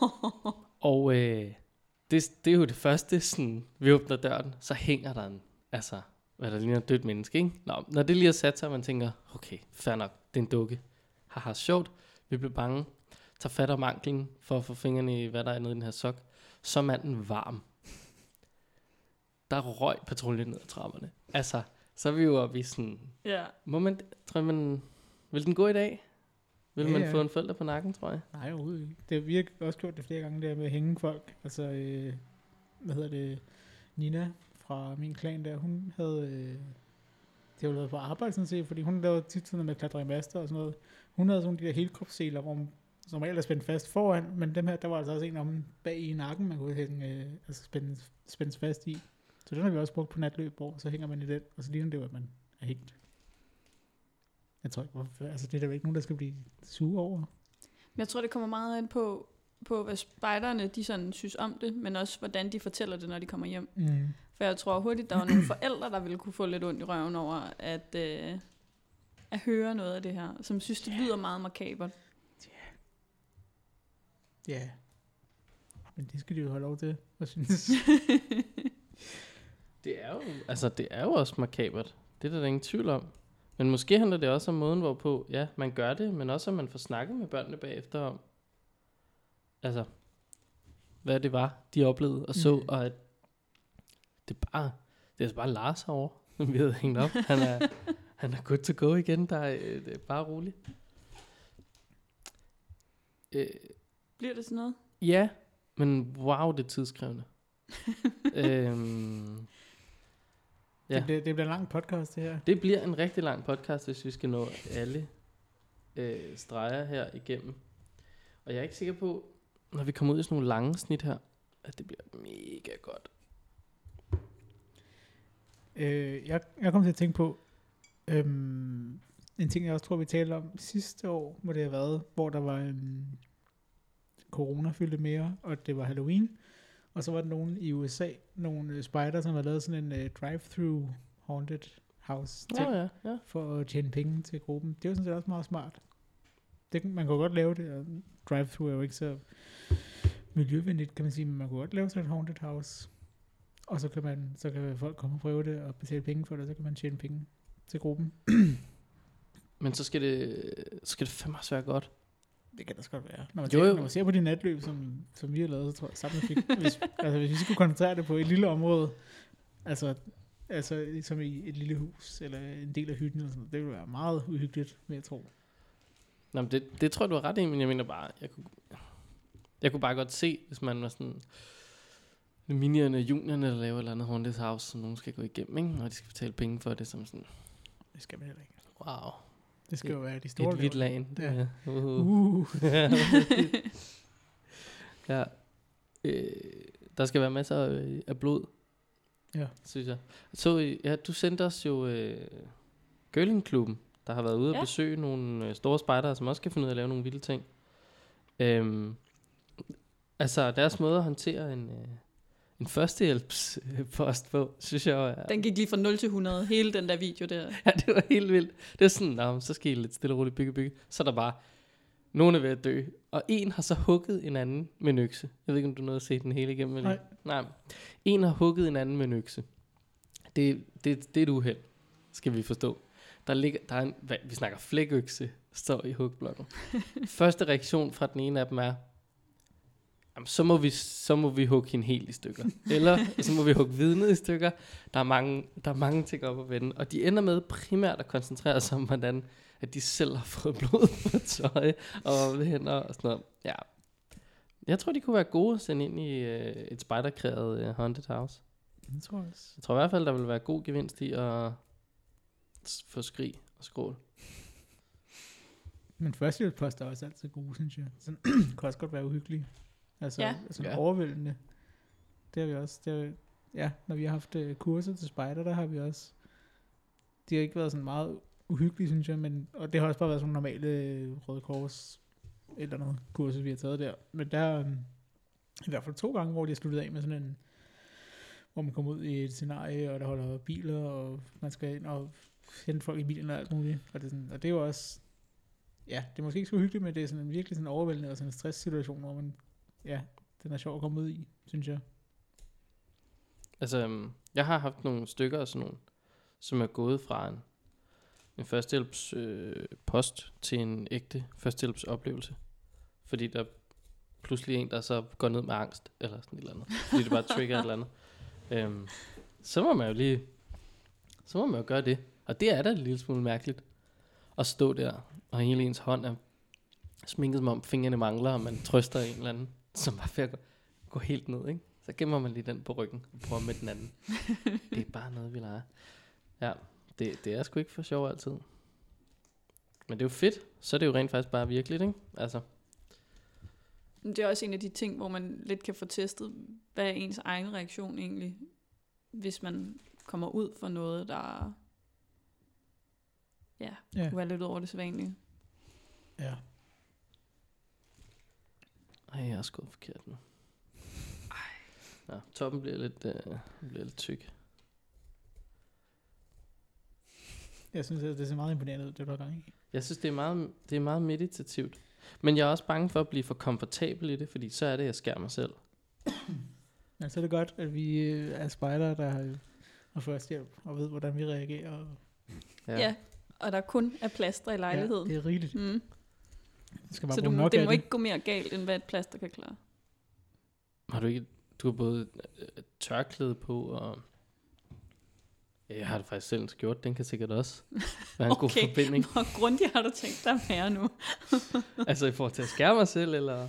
Speaker 1: Og øh, det, det er jo det første, sådan, vi åbner døren, så hænger der en, altså, hvad der ligner et dødt menneske, ikke? Nå, når det lige er sat sig, man tænker, okay, fair nok, det er en dukke. Haha, sjovt, vi bliver bange, tager fat om anklen for at få fingrene i, hvad der er nede i den her sok. Så er manden varm. Der røg patruljen ned ad trapperne. Altså, så er vi jo oppe i sådan,
Speaker 3: ja.
Speaker 1: må man, tror jeg, man, vil den gå i dag? Vil
Speaker 2: Ja,
Speaker 1: man få en forælder på nakken, tror jeg?
Speaker 2: Nej, overhovedet ikke. Det, vi har også gjort det flere gange, der med at hænge folk. Altså, øh, hvad hedder det, Nina fra min klan der, hun havde, øh, det har jo været på arbejde sådan set, fordi hun lavede tit sådan noget med at klatre i master og sådan noget. Hun havde sådan de der helkropsseler, hvor som regel er spændt fast foran, men dem her, der var altså også en om bag i nakken, man kunne hænge, øh, altså spænde, spændes fast i. Så den har vi også brugt på natløb, hvor så hænger man i den, og så ligner det jo, at man er hængt. Jeg tror ikke, hvorfor, altså det er der ikke nogen, der skal blive sure over.
Speaker 3: Men jeg tror, det kommer meget an på, på hvad spejderne de sådan synes om det, men også hvordan de fortæller det, når de kommer hjem.
Speaker 2: Mm.
Speaker 3: For jeg tror hurtigt, der var nogle forældre, der ville kunne få lidt ondt i røven over at, øh, at høre noget af det her, som synes, det lyder meget makabert.
Speaker 2: Ja. Men det skal de jo have lov til, jeg synes.
Speaker 1: Det er jo, altså det er jo også makabert. Det er der, ingen tvivl om. Men måske handler det også om måden, hvorpå, ja, man gør det, men også at man får snakket med børnene bagefter om, altså, hvad det var, de oplevede og så,
Speaker 2: Mm.
Speaker 1: og at det er bare, det er altså bare Lars herovre, som vi havde hængt op. Han er, han er good to go igen, der er, øh, det er bare roligt. Øh,
Speaker 3: Bliver det sådan noget?
Speaker 1: ja, men wow, det er tidskrævende. øhm, ja.
Speaker 2: Det, bliver, det bliver en lang podcast, det her.
Speaker 1: Det bliver en rigtig lang podcast, hvis vi skal nå alle øh, streger her igennem. Og jeg er ikke sikker på, når vi kommer ud i sådan nogle lange snit her, at det bliver mega godt.
Speaker 2: Øh, jeg, jeg kom til at tænke på, øhm, en ting, jeg også tror, vi talte om sidste år, hvor det har været, hvor der var øhm, corona fyldte mere, og det var Halloween. Og så var der nogen i USA, nogle øh, spider, som havde lavet sådan en øh, drive-through haunted house ting,
Speaker 1: Ja, ja, ja.
Speaker 2: for at tjene penge til gruppen. Det var sådan set også meget smart. Det, man kan jo godt lave det, og drive-through er jo ikke så miljøvenligt, kan man sige, men man kunne godt lave sådan et haunted house. Og så kan, man, så kan folk komme og prøve det og betale penge for det, og så kan man tjene penge til gruppen.
Speaker 1: Men så skal det, så skal det fandme også være godt.
Speaker 2: Det kan da godt være. Når man,
Speaker 1: Jo,
Speaker 2: jo. når man ser på de natløb, som, som vi har lavet, så tror jeg sammen fik, hvis, altså, hvis vi skulle koncentrere det på et lille område, altså, altså som i et lille hus, eller en del af hytten, eller sådan, noget, det ville være meget uhyggeligt, vil jeg tro.
Speaker 1: Nå, men det, det tror jeg, du har ret i, men jeg mener bare, jeg kunne, jeg kunne bare godt se, hvis man var sådan minierne, juniorne, der laver et eller andet haunted house, som nogen skal gå igennem, ikke? og de skal betale penge for det, som sådan,
Speaker 2: Det skal man heller ikke.
Speaker 1: wow,
Speaker 2: Det skal jo være de store.
Speaker 1: et hvidt lagen.
Speaker 2: Ja.
Speaker 1: Ja. Uh.
Speaker 2: Uh.
Speaker 1: ja. Øh, der skal være masser af, af blod,
Speaker 2: Ja.
Speaker 1: synes jeg. Så, I- ja, du sendte os jo øh, Gølingklubben, der har været ude
Speaker 3: Ja.
Speaker 1: og besøge nogle øh, store spejdere, som også kan finde ud af at lave nogle vilde ting. Øhm, altså, deres måde at håndtere en, øh, en førstehjælpspost på, synes jeg jo er...
Speaker 3: Den gik lige fra 0 til 100, hele den der video der.
Speaker 1: Ja, det var helt vildt. Det var sådan, men så skal I lidt stille og roligt bygge, bygge. Så er der bare, nogen er ved at dø. Og en har så hugget en anden med en økse. Jeg ved ikke, om du nåede at se den hele igennem. Eller?
Speaker 2: Nej.
Speaker 1: Nej. En har hugget en anden med en økse. Det, det, det er et uheld, skal vi forstå. Der ligger, der er en, hvad, vi snakker flækøkse, står i hugblokken. Første reaktion fra den ene af dem er, jamen, så, må vi, så må vi hugge hende helt i stykker. Eller så må vi hugge vidnet i stykker. Der er mange, der er mange ting op at vende. Og de ender med primært at koncentrere sig om, hvordan at de selv har fået blod på tøj og hænder og sådan noget. Ja. Jeg tror, de kunne være gode at sende ind i øh, et spider-kreeret øh, haunted house.
Speaker 2: Det tror jeg også.
Speaker 1: Jeg tror i hvert fald, der vil være god gevinst i at få skrig og skrål.
Speaker 2: Men førstehjælpspost er også altid gode, synes jeg. Sådan, kan også godt være uhyggelige. Altså,
Speaker 3: Ja.
Speaker 2: sådan
Speaker 1: Ja.
Speaker 2: overvældende. Det har vi også. Det har, ja, når vi har haft uh, kurser til spejder, der har vi også. De har ikke været sådan meget uhyggelige, synes jeg, men, og det har også bare været sådan normale øh, Røde Kors eller noget kurser, vi har taget der. Men der, um, i hvert fald to gange, hvor de har sluttet af med sådan en, hvor man kommer ud i et scenarie, og der holder biler, og man skal ind og hente folk i bilen og alt muligt. Og det er, sådan, og det er jo også, ja, det er måske ikke så hyggeligt, men det er sådan en virkelig sådan overvældende og sådan en stresssituation, hvor man, ja, den er sjov at komme ud i, synes jeg.
Speaker 1: Altså, øhm, jeg har haft nogle stykker af sådan nogle, som er gået fra en, en førstehjælps øh, post til en ægte førstehjælps oplevelse. Fordi der er pludselig en, der så går ned med angst, eller sådan et eller andet. Fordi det bare trigger et eller andet. Øhm, så må man jo lige, så må man jo gøre det. Og det er da en lille smule mærkeligt. At stå der, og hele ens hånd er sminket som om fingrene mangler, og man trøster en eller anden, som bare ved at gå, gå helt ned, ikke? Så gemmer man lige den på ryggen og prøver med den anden. det er bare noget, vi leger. Ja, det, det er sgu ikke for sjov altid. Men det er jo fedt. Så er det jo rent faktisk bare virkeligt, ikke? Altså,
Speaker 3: Men Det er også en af de ting, hvor man lidt kan få testet, hvad er ens egen reaktion egentlig, hvis man kommer ud for noget, der ja,
Speaker 2: Ja.
Speaker 3: kunne være lidt over det sædvanlige.
Speaker 2: Ja.
Speaker 1: Ej, jeg er sgu forkert nu. Ja, toppen bliver lidt, øh, bliver lidt tyk.
Speaker 2: Jeg synes, at det ser meget imponerende ud, det du har gang i.
Speaker 1: Jeg synes, det er, meget, det er meget meditativt. Men jeg er også bange for at blive for komfortabel i det, fordi så er det, jeg skærer mig selv.
Speaker 2: Men så er det godt, at vi øh, er spejdere, der har, har førstehjælp, og ved, hvordan vi reagerer. Og,
Speaker 3: Ja. ja, og der kun er plaster i lejligheden.
Speaker 2: Ja, det er rigeligt.
Speaker 3: mm.
Speaker 2: Det skal bare
Speaker 3: Så
Speaker 2: bruge
Speaker 3: du,
Speaker 2: nok
Speaker 3: det
Speaker 2: af
Speaker 3: må ikke gå mere galt, end hvad et plaster kan klare.
Speaker 1: Har du ikke... Du har både øh, tørklæde på, og... Ja, jeg har det faktisk selv en skjort, den kan sikkert også være en god
Speaker 3: Okay.
Speaker 1: forbinding.
Speaker 3: Hvor grundigt har du tænkt dig at være nu?
Speaker 1: altså i forhold til at skære mig selv, eller...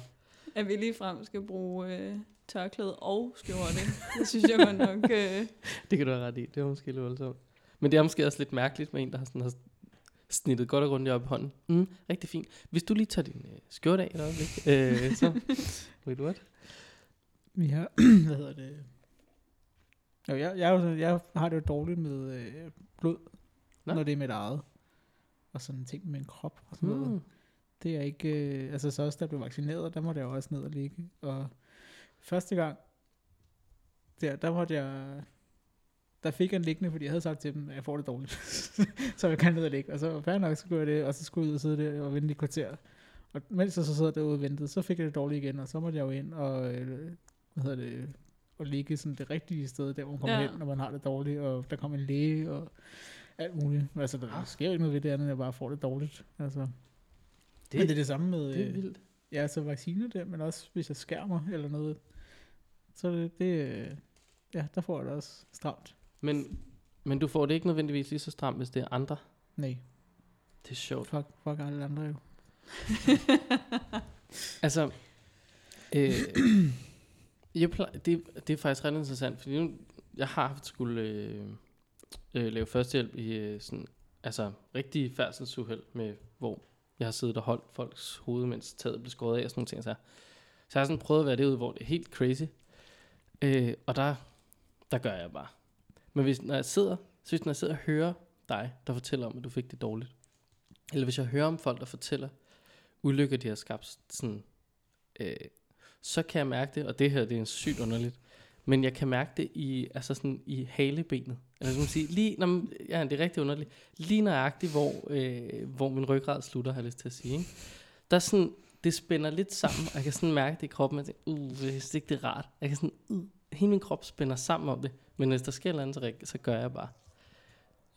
Speaker 3: At vi lige frem skal bruge øh, tørklæde og skjorte. Det synes jeg godt nok... Øh,
Speaker 1: Det kan du have ret i, det er måske lidt voldsomt. Men det er måske også lidt mærkeligt med en, der har, sådan, har snittet godt og rundt op i hånden. Mm, rigtig fint. Hvis du lige tager din øh, skjorte af et øjeblik, øh, så... Wait, what?
Speaker 2: Vi har, hvad hedder det? Jo, jeg, jeg, sådan- jeg har det jo dårligt med øh, blod,
Speaker 1: Nå.
Speaker 2: når det er mit eget. Og sådan ting med min krop og sådan noget.
Speaker 1: Mm.
Speaker 2: Det er ikke, øh, altså så også da jeg blev vaccineret, der måtte jeg jo også ned og ligge. Og første gang, der, der måtte jeg, der fik jeg en liggende, fordi jeg havde sagt til dem, at jeg får det dårligt. så jeg kan ned og ligge. Og så fair nok, så gjorde jeg det, og så skulle jeg ud og sidde der og vente i kvarter. Og mens jeg så sad derude og ventede, så fik jeg det dårligt igen, og så måtte jeg jo ind og, øh, hvad hedder det, og ligge sådan det rigtige sted, der hvor man kommer
Speaker 3: Ja.
Speaker 2: hen, når man har det dårligt, og der kommer en læge, og alt muligt. Men Altså, der
Speaker 1: Ah.
Speaker 2: sker jo ikke noget ved det andet, jeg bare får det dårligt. Altså,
Speaker 1: Det,
Speaker 2: men det er det samme med,
Speaker 1: det er
Speaker 2: øh,
Speaker 1: vildt.
Speaker 2: ja, så vacciner der, men også hvis jeg skærmer eller noget, så det, det øh, ja, der får jeg det også stramt.
Speaker 1: Men, men du får det ikke nødvendigvis lige så stramt, hvis det er andre.
Speaker 2: Nej,
Speaker 1: Det er sjovt.
Speaker 2: fuck, fuck alle andre jo.
Speaker 1: Altså, øh, jeg plej, det, det er faktisk ret interessant, fordi nu, jeg har haft skulle øh, øh, lave førstehjælp i øh, sådan, altså rigtig færdselsuheld, med, hvor jeg har siddet og holdt folks hoved, mens taget blev skåret af og sådan nogle ting. Så, så jeg har sådan prøvet at være derude, hvor det er helt crazy. Øh, og der, der gør jeg bare. Men hvis, når jeg sidder, så hvis, når jeg sidder og hører dig, der fortæller om, at du fik det dårligt, eller hvis jeg hører om folk, der fortæller ulykker, de har skabt, sådan, øh, så kan jeg mærke det, og det her det er sygt underligt, men jeg kan mærke det i, altså sådan i halebenet. Eller skal man sige, lige, når man, ja, det er rigtig underligt, lige nøjagtigt, hvor, øh, hvor min ryggrad slutter, har jeg lyst til at sige. Ikke? Der er sådan, det spænder lidt sammen, og jeg kan sådan mærke det i kroppen, og jeg tænker, uh, jeg synes ikke, det er rart. Jeg kan sådan, uh, hele min krop spænder sammen om det, men hvis der sker noget andet, så, rig- så gør jeg bare.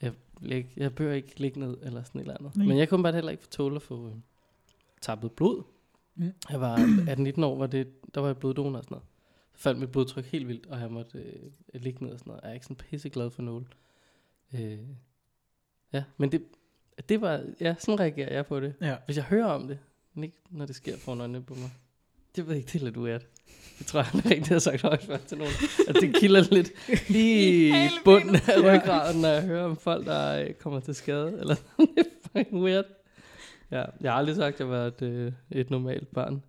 Speaker 1: Jeg, lig, jeg bør ikke ligge ned, eller sådan et eller andet.
Speaker 2: Nej.
Speaker 1: Men jeg kunne bare heller ikke få tåle at få øh, tappet blod.
Speaker 2: Mm.
Speaker 1: Jeg var 18-19 år, var det, der var jeg bloddonor og sådan noget. Så faldt mit blodtryk helt vildt, og jeg måtte øh, ligge ned og sådan noget. Jeg er ikke sådan pisse glad for nål. Øh, ja, men det, det var, ja, sådan reagerer jeg på det.
Speaker 2: Ja.
Speaker 1: Hvis jeg hører om det, men ikke når det sker foran øjnene på mig. Det ved jeg ikke, det er lidt weird. Det tror jeg aldrig rigtig har sagt højt før til nogen. At det kilder lidt lige
Speaker 3: I
Speaker 1: bunden af ryggraden, når jeg hører om folk, der øh, kommer til skade. Eller sådan. det er fucking weird. Ja, jeg har aldrig sagt, at jeg var et, øh, et normalt barn.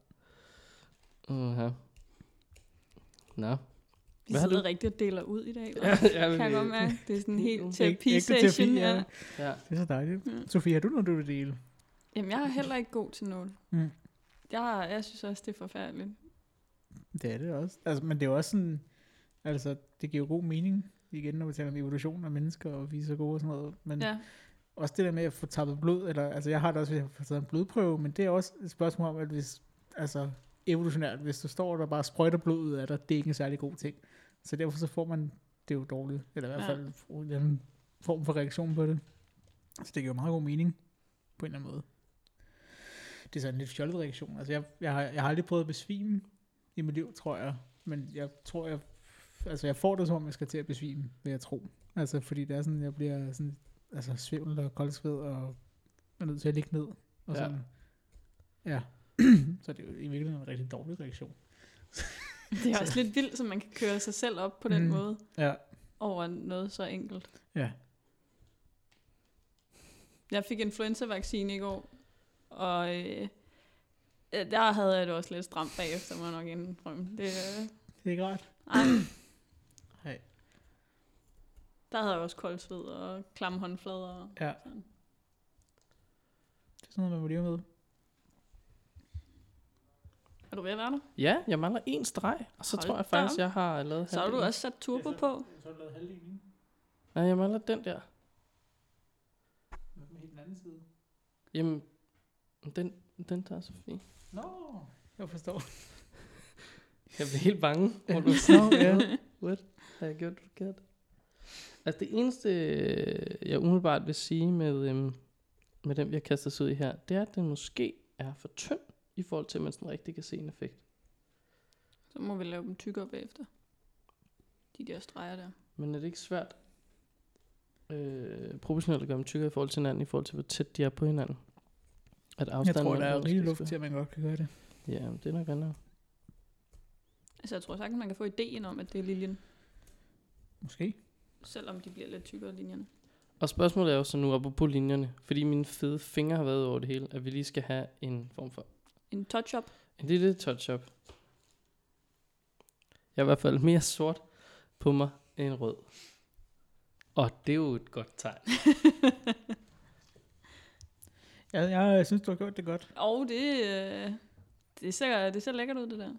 Speaker 1: Uh-huh. Nå.
Speaker 3: Vi
Speaker 1: Hvad har
Speaker 3: sidder
Speaker 1: du?
Speaker 3: rigtig og deler ud i dag.
Speaker 1: Ja, ja,
Speaker 3: kan jeg godt mærke. Det er sådan en helt terapi-session.
Speaker 2: terapi, ja.
Speaker 3: Ja.
Speaker 1: Ja.
Speaker 2: Det er så dejligt.
Speaker 3: Mm.
Speaker 2: Sofie, har du noget, du vil dele?
Speaker 3: Jamen, jeg er heller ikke god til nål.
Speaker 2: Mm.
Speaker 3: Jeg, jeg synes også, det er forfærdeligt.
Speaker 2: Det er det også. Altså, men det er jo også sådan, altså, det giver jo god mening, igen, når vi taler om evolution af mennesker, og vi er så gode og sådan noget. Men
Speaker 3: Ja.
Speaker 2: også det der med at få tappet blod, eller, altså jeg har det også, hvis jeg får taget en blodprøve, men det er også et spørgsmål om, at hvis, altså evolutionært, hvis du står der og bare sprøjter blod ud af dig, det er ikke en særlig god ting. Så derfor så får man det jo dårligt, eller i hvert
Speaker 3: Ja.
Speaker 2: fald får en form for reaktion på det. Så det giver jo meget god mening, på en eller anden måde. Det er sådan en lidt fjollet reaktion. Altså jeg, jeg, har, jeg har aldrig prøvet at besvime i mit liv, tror jeg. Men jeg tror, jeg, altså jeg får det som om, jeg skal til at besvime, vil jeg tro. Altså fordi det er sådan, jeg bliver sådan, altså svævl og koldsved og er nødt til at ligge ned. Og
Speaker 1: Ja.
Speaker 2: sådan. Ja. så det er jo i virkeligheden en rigtig dårlig reaktion.
Speaker 3: Det er også lidt vildt, så man kan køre sig selv op på den
Speaker 2: Mm.
Speaker 3: måde
Speaker 2: Ja.
Speaker 3: over noget så enkelt.
Speaker 2: Ja.
Speaker 3: Jeg fik influenza-vaccine i går, og øh, der havde jeg det også lidt stramt bagefter, må jeg nok indrømme. Det, øh,
Speaker 2: Det er ikke rart.
Speaker 3: ej,
Speaker 2: Nej.
Speaker 3: der havde jeg også kold sved og klamme håndflader. Og
Speaker 2: Ja.
Speaker 3: sådan.
Speaker 2: Det er sådan noget, man må leve med.
Speaker 3: Er du ved at være der?
Speaker 1: Ja, jeg mangler en streg, og så
Speaker 3: Hold
Speaker 1: tror jeg
Speaker 3: da
Speaker 1: faktisk, jeg har lavet
Speaker 3: Så har du også sat turbo på.
Speaker 2: Så har du lavet halvdelen.
Speaker 1: Nej, jeg mangler den der.
Speaker 2: Med helt den anden side.
Speaker 1: Jamen, den, den der er så fin.
Speaker 2: Nå, jeg forstår.
Speaker 1: Jeg bliver helt bange. Hvor du
Speaker 2: Nå, ja.
Speaker 1: What? Har jeg gjort det forkert? Altså det eneste, øh, jeg umiddelbart vil sige med, øhm, med den, vi har kastet os ud i her, det er, at den måske er for tynd i forhold til, at man sådan rigtig kan se en effekt.
Speaker 3: Så må vi lave dem tykkere bagefter. De der streger der.
Speaker 1: Men er det ikke svært øh, proportionelt at gøre dem tykkere i forhold til hinanden, i forhold til, hvor tæt de er på hinanden? At
Speaker 2: Jeg tror, der er rigtig luft til, at man godt kan gøre det.
Speaker 1: Ja, det er nok andet.
Speaker 3: Altså jeg tror sagtens, man kan få ideen om, at det er liljen.
Speaker 2: Måske.
Speaker 3: Selvom de bliver lidt tykkere, linjerne.
Speaker 1: Og spørgsmålet er jo så nu på linjerne, fordi mine fede fingre har været over det hele, at vi lige skal have en form for
Speaker 3: En touch-up.
Speaker 1: En lille touch-up. Jeg er i hvert fald mere sort på mig end rød. Og det er jo et godt tegn.
Speaker 2: Ja, jeg synes, du har gjort det godt.
Speaker 3: Og det, øh, det, ser, det ser lækkert ud, det der.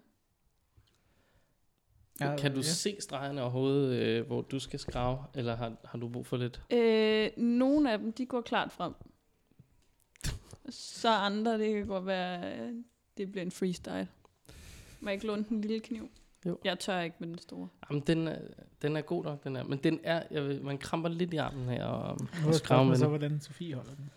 Speaker 2: Ja,
Speaker 1: kan du
Speaker 2: ja.
Speaker 1: se stregerne overhovedet, øh, hvor du skal skrave, eller har, har du brug for lidt?
Speaker 3: Øh, nogle af dem, de går klart frem. Så andre, det kan godt være, øh, det bliver en freestyle. Må jeg ikke låne den lille kniv?
Speaker 1: Jo.
Speaker 3: Jeg tør ikke med den store.
Speaker 1: Jamen, den er, den er god nok, den er. Men den er, jeg ved, man kramper lidt i armen her og, og
Speaker 2: er
Speaker 1: skrave med
Speaker 2: spørgsmålet så,
Speaker 1: den.
Speaker 2: hvordan Sofie holder den.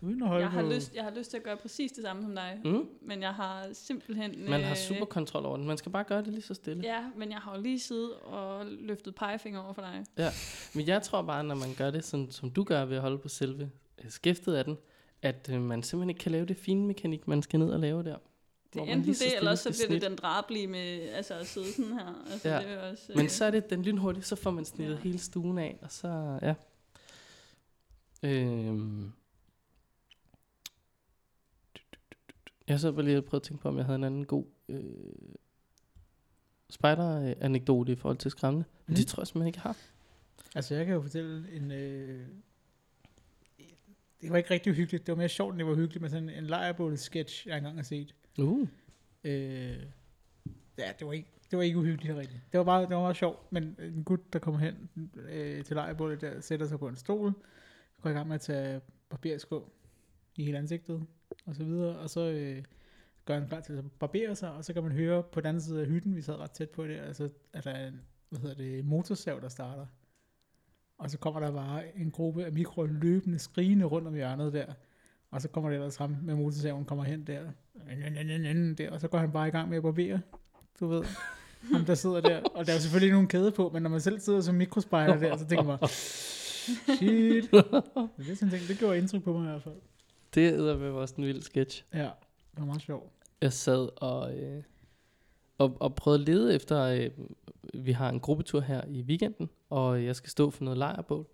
Speaker 2: Uden at holde
Speaker 3: Jeg har,
Speaker 2: på...
Speaker 3: lyst, jeg har lyst til at gøre præcis det samme som dig.
Speaker 1: Mm?
Speaker 3: Men jeg har simpelthen...
Speaker 1: Man har
Speaker 3: øh,
Speaker 1: super kontrol over den. Man skal bare gøre det lige så stille.
Speaker 3: Ja, men jeg har jo lige siddet og løftet pegefinger over for dig.
Speaker 1: Men jeg tror bare, når man gør det, sådan, som du gør ved at holde på selve øh, skæftet af den, at øh, man simpelthen ikke kan lave det fine mekanik, man skal ned og lave der.
Speaker 3: Det er enten det, eller så bliver det den drabelige med altså, at sidde sådan her. Altså,
Speaker 1: Ja.
Speaker 3: det er også,
Speaker 1: Men
Speaker 3: øh,
Speaker 1: så er det den lynhurtigt, så får man snittet
Speaker 3: Ja.
Speaker 1: ja. hele stuen af, og så, ja. Øhm. Jeg så bare lige prøvet at tænke på, om jeg havde en anden god øh, spider-anekdote i forhold til skræmmende. Men
Speaker 2: Mm.
Speaker 1: det tror jeg simpelthen ikke, jeg har.
Speaker 2: Altså, jeg kan jo fortælle en... Øh, det var ikke rigtig hyggeligt. Det var mere sjovt, end det var hyggeligt med sådan en lejrebål-sketch, jeg engang har set.
Speaker 1: Uh.
Speaker 2: Øh, ja, det var ikke, det var ikke uhyggeligt rigtigt. Det var bare, det var meget sjovt, men en gut, der kommer hen øh, til lejrebålet der, sætter sig på en stol, går i gang med at tage barberskå i hele ansigtet, og så videre, og så øh, gør han klar til at barbere sig, og så kan man høre på den anden side af hytten, vi sad ret tæt på det, altså, at der er en, hvad hedder det, motorsav, der starter. Og så kommer der bare en gruppe af mikro løbende, skrigende rundt om hjørnet der. Og så kommer det ellers ham med motorsaven, kommer hen der, der, og så går han bare i gang med at barbere. Du ved, ham der sidder der. Og der er jo selvfølgelig ikke nogen kæde på, men når man selv sidder som mikrospejler der, så tænker man, shit. Det, er sådan, det gjorde indtryk på mig i hvert fald.
Speaker 1: Det er med også en vild sketch.
Speaker 2: Ja, det var meget sjovt.
Speaker 1: Jeg sad og, øh, og, og prøvede at lede efter, øh, vi har en gruppetur her i weekenden, og jeg skal stå for noget lejrbål.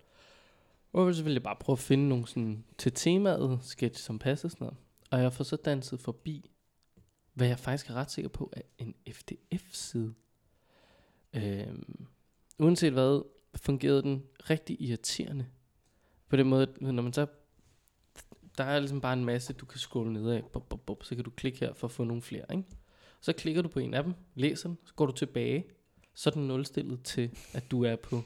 Speaker 1: Og så ville jeg bare prøve at finde nogle sådan, til temaet sketch, som passer sådan noget. Og jeg får så danset forbi, hvad jeg faktisk er ret sikker på, er en FDF-side. Øhm, uanset hvad, fungerede den rigtig irriterende. På den måde, når man så der er ligesom bare en masse, du kan scrolle ned af, bup, bup, bup, så kan du klikke her for at få nogle flere, ikke? Så klikker du på en af dem, læser den, så går du tilbage, så er den nulstillet til, at du er på,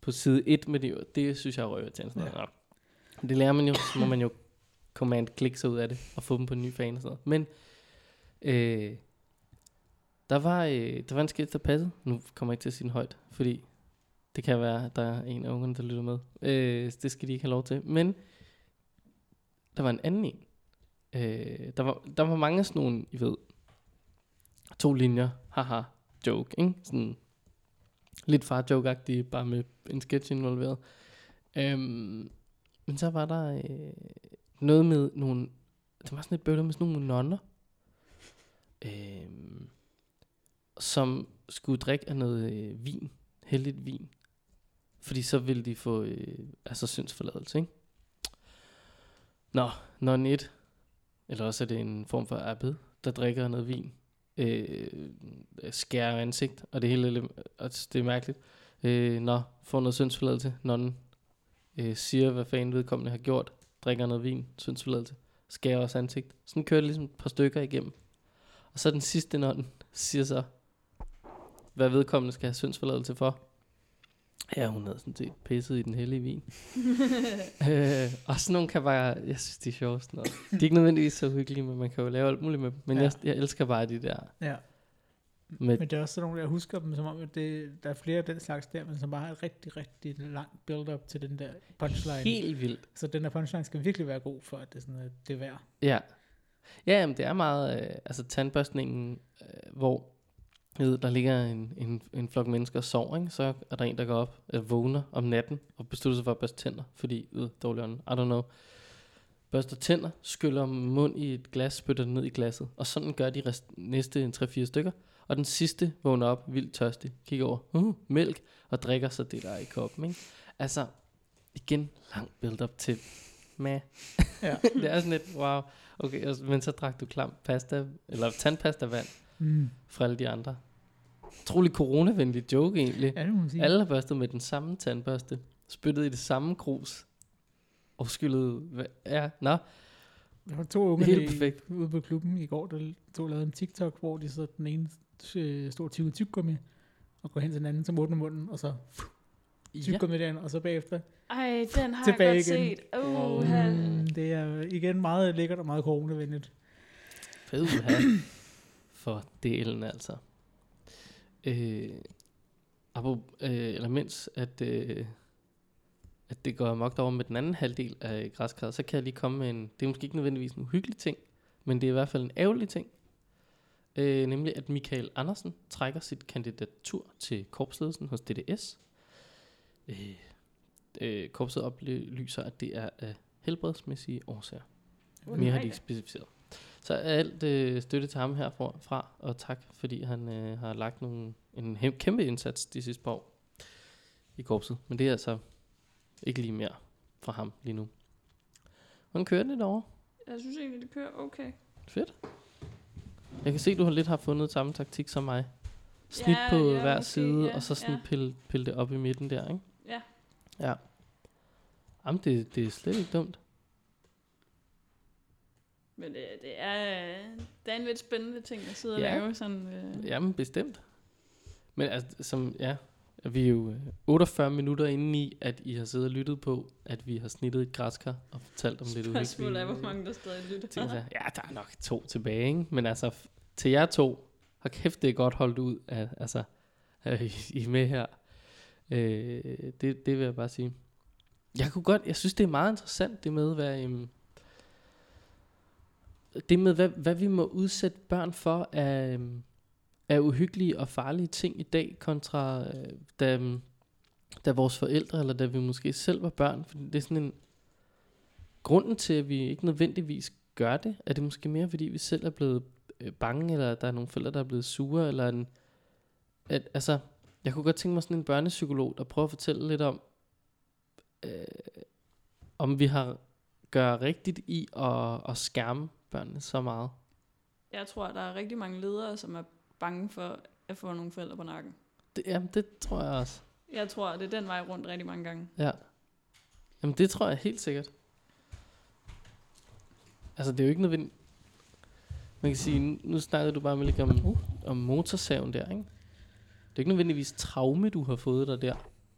Speaker 1: på side 1 med det. Det synes jeg er røvertjeneste.
Speaker 2: Ja.
Speaker 1: Ja. Det lærer man jo, så må man jo command-klikke sig ud af det, og få dem på en ny fan og sådan noget. Men øh, der, var, øh, der var en sketch, der passede. Nu kommer jeg ikke til at sige den højt, fordi det kan være, at der er en af ungerne, der lytter med. Øh, det skal de ikke have lov til. Men der var en anden en. Øh, der, var, der var mange sådan nogle, I ved, to linjer, haha, joke, ikke? Sådan lidt far joke bare med en sketch involveret. Øhm, men så var der øh, noget med nogle, det var sådan et bøvler med sådan nogle nonner, øh, som skulle drikke af noget øh, vin, heldigt vin. Fordi så ville de få øh, altså syndsforladelse, ikke? Nå, non 1, eller også er det en form for abed, der drikker noget vin, øh, øh, skærer ansigt, og det hele er lidt- og det er mærkeligt. Øh, nå, får noget syndsforladelse, nonnen øh, siger, hvad fanden vedkommende har gjort, drikker noget vin, syndsforladelse, skærer også ansigt. Sådan kører det ligesom et par stykker igennem. Og så den sidste nonnen siger så, hvad vedkommende skal have syndsforladelse for. Ja, hun havde sådan set pisset i den hellige vin. øh, og sådan nogle kan bare, jeg synes, de er sjove. Sådan noget. De er ikke nødvendigvis så hyggelige, men man kan jo lave alt muligt med dem. Men
Speaker 2: Ja.
Speaker 1: jeg, jeg elsker bare de der
Speaker 2: Ja.
Speaker 1: med,
Speaker 2: Men det er også sådan nogle, jeg husker dem, som om, at det, der er flere af den slags der, men som bare har et rigtig, rigtig langt build-up til den der punchline.
Speaker 1: helt vildt.
Speaker 2: Så den der punchline skal virkelig være god, for at det, er sådan, at det er værd.
Speaker 1: Ja. Ja, jamen, det er meget, øh, altså tandbørstningen, øh, hvor ved, der ligger en, en, en flok mennesker og sover, ikke? så er der en, der går op, øh, vågner om natten og beslutter sig for at børste tænder, fordi, øh, dårlig ånd, I don't know. Børster tænder, skyller mund i et glas, spytter det ned i glasset, og sådan gør de rest, næste 3-4 stykker. Og den sidste vågner op, vildt tørstig, kigger over, uh, mælk, og drikker så det, der er i koppen. Ikke? Altså, igen, lang build-up til, meh.
Speaker 2: Ja.
Speaker 1: det er sådan lidt, wow. Okay, men så drak du klam pasta, eller tandpasta vand
Speaker 2: Mm.
Speaker 1: fra alle de andre. Trolig coronavenlig joke egentlig.
Speaker 2: Ja, det må man sige.
Speaker 1: Alle har børstet med den samme tandbørste, spyttet i det samme grus, og skyllet, ja, nå,
Speaker 2: Der var to unge
Speaker 1: Helt
Speaker 2: i-
Speaker 1: perfekt.
Speaker 2: ude på klubben i går, der to lavede en TikTok, hvor de så den ene øh, stod tykke tyggegummi, og går hen til den anden, som åbner munden, og så tyggegummi ja. den, og så bagefter.
Speaker 3: Ej, den har
Speaker 2: Tilbage
Speaker 3: jeg godt
Speaker 2: igen.
Speaker 3: set. Uh,
Speaker 1: Wow.
Speaker 2: Mm, det er igen meget lækkert og meget coronavenligt.
Speaker 1: Fedha. For delen altså. Øh, apro, øh, eller mens at, øh, at det går amok over med den anden halvdel af græskarret, så kan jeg lige komme med en, det er måske ikke nødvendigvis en uhyggelig ting, men det er i hvert fald en ærgerlig ting. Øh, nemlig at Michael Andersen trækker sit kandidatur til korpsledelsen hos DDS. Øh, øh, korpset oplyser, at det er af helbredsmæssige årsager.
Speaker 3: Uh,
Speaker 1: Mere har de ikke specificeret. Så alt øh, støtte til ham herfra, fra, og tak, fordi han øh, har lagt nogle, en hem- kæmpe indsats de sidste par år i korpset. Men det er altså ikke lige mere fra ham lige nu. Hvordan kører det derovre?
Speaker 3: Jeg synes egentlig, det kører okay.
Speaker 1: Fedt. Jeg kan se, du har lidt har fundet samme taktik som mig. Snit
Speaker 3: Ja,
Speaker 1: på
Speaker 3: ja,
Speaker 1: hver
Speaker 3: måske,
Speaker 1: side,
Speaker 3: ja,
Speaker 1: og så sådan
Speaker 3: ja.
Speaker 1: pille, pille det op i midten der, ikke?
Speaker 3: Ja.
Speaker 1: Ja. Jamen, det, det er slet ikke dumt.
Speaker 3: Men det, det, er, det er en lidt spændende ting at sidde og
Speaker 1: Ja.
Speaker 3: lave sådan... Øh,
Speaker 1: Jamen, bestemt. Men altså, som, ja, vi er jo øh, 48 minutter inde i, at I har siddet og lyttet på, at vi har snittet et græskar og fortalt om lidt
Speaker 3: Spørgsmålet er, hvor mange der stadig lytter.
Speaker 1: ting. Så, ja, der er nok to tilbage, ikke? Men altså, til jer to, har kæft, det er godt holdt ud, at, altså, at I I er med her. Øh, det, det vil jeg bare sige. Jeg kunne godt, jeg synes, det er meget interessant, det med, hvad, øhm, det med, hvad, hvad vi må udsætte børn for af, øhm, af uhyggelige og farlige ting i dag, kontra øh, da, øhm, da vores forældre, eller da vi måske selv var børn. For det er sådan en... Grunden til, at vi ikke nødvendigvis gør det, er det måske mere, fordi vi selv er blevet øh, bange, eller der er nogle forældre, der er blevet sure, eller en... At, altså, jeg kunne godt tænke mig sådan en børnepsykolog, der prøver at fortælle lidt om, øh, om vi har gør rigtigt i at, at skærme børnene så meget.
Speaker 3: Jeg tror, der er rigtig mange ledere, som er bange for at få nogle forældre på nakken.
Speaker 1: Det, jamen, det tror jeg også.
Speaker 3: Jeg tror, det er den vej rundt rigtig mange gange.
Speaker 1: Ja. Jamen, det tror jeg helt sikkert. Altså, det er jo ikke nødvendigt... Man kan sige, nu, snakkede du bare med lidt om,
Speaker 2: Uh.
Speaker 1: om motorsaven der, ikke? Det er ikke nødvendigvis traume, du har fået dig der.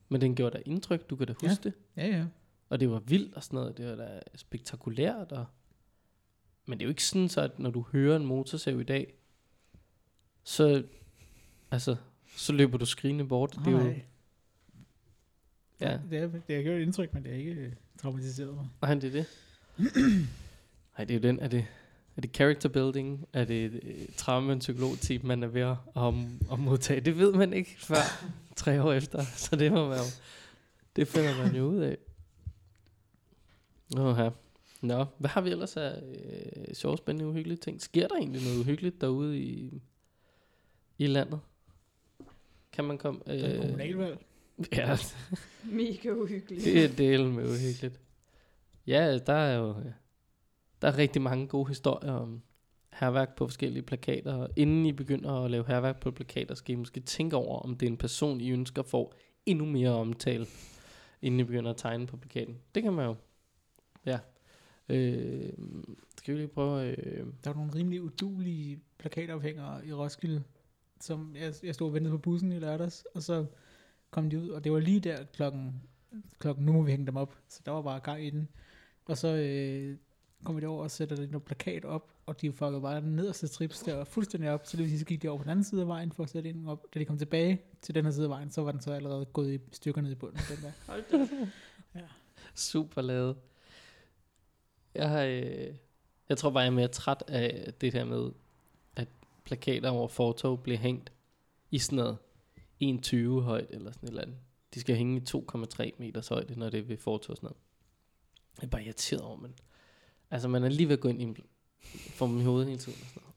Speaker 1: Men den gjorde dig indtryk, du kan da
Speaker 2: Ja.
Speaker 1: huske det.
Speaker 2: Ja, ja.
Speaker 1: Og det var vildt og sådan noget. Det var da spektakulært. Og... Men det er jo ikke sådan, så at når du hører en motorsav i dag, så, altså, så løber du skrigende bort. Det er jo,
Speaker 2: Nej.
Speaker 1: ja,
Speaker 2: Det, er, det har gjort et indtryk, men det har ikke øh, traumatiseret mig.
Speaker 1: nej, det er det. Nej, det er jo den. Er det, er det character building? Er det øh, traume- og psykologteam, man er ved at, om, at modtage? Det ved man ikke før tre år efter. Så det må jo, det finder man jo ud af. Nå, Nå, hvad har vi ellers af øh, sjove, spændende, uhyggelige ting? Sker der egentlig noget uhyggeligt derude i, i landet? Kan man komme...
Speaker 2: Det er kommunalvalg.
Speaker 1: ja,
Speaker 3: Mega uhyggeligt.
Speaker 1: det er delen med uhyggeligt. Ja, der er jo der er rigtig mange gode historier om herværk på forskellige plakater. Og inden I begynder at lave herværk på plakater, skal I måske tænke over, om det er en person, I ønsker får endnu mere omtale, inden I begynder at tegne på plakaten. Det kan man jo. Ja. Øh, skal vi lige prøve... Øh,
Speaker 2: Der var nogle rimelig udulige plakatophængere i Roskilde, som jeg, jeg stod og ventede på bussen i lørdags, og så kom de ud, og det var lige der klokken, klokken nu må vi hænge dem op, så der var bare gang i den. Og så øh, kom vi derover og sætter der noget plakat op, og de fuckede bare den nederste strips der fuldstændig op, så det vil sige, så gik de over på den anden side af vejen for at sætte den op. Da de kom tilbage til den her side af vejen, så var den så allerede gået i stykker ned i bunden. Den der.
Speaker 3: Hold da. op.
Speaker 1: super lavet. Jeg, øh, jeg tror bare, jeg er mere træt af det der med, at plakater over fortov bliver hængt i sådan noget 1,20 højt eller sådan et eller andet. De skal hænge i 2,3 meters højde, når det er ved fortov og sådan noget. Jeg er bare irriteret over, men altså man er lige ved at gå ind i en for dem i hovedet hele tiden. Og sådan noget.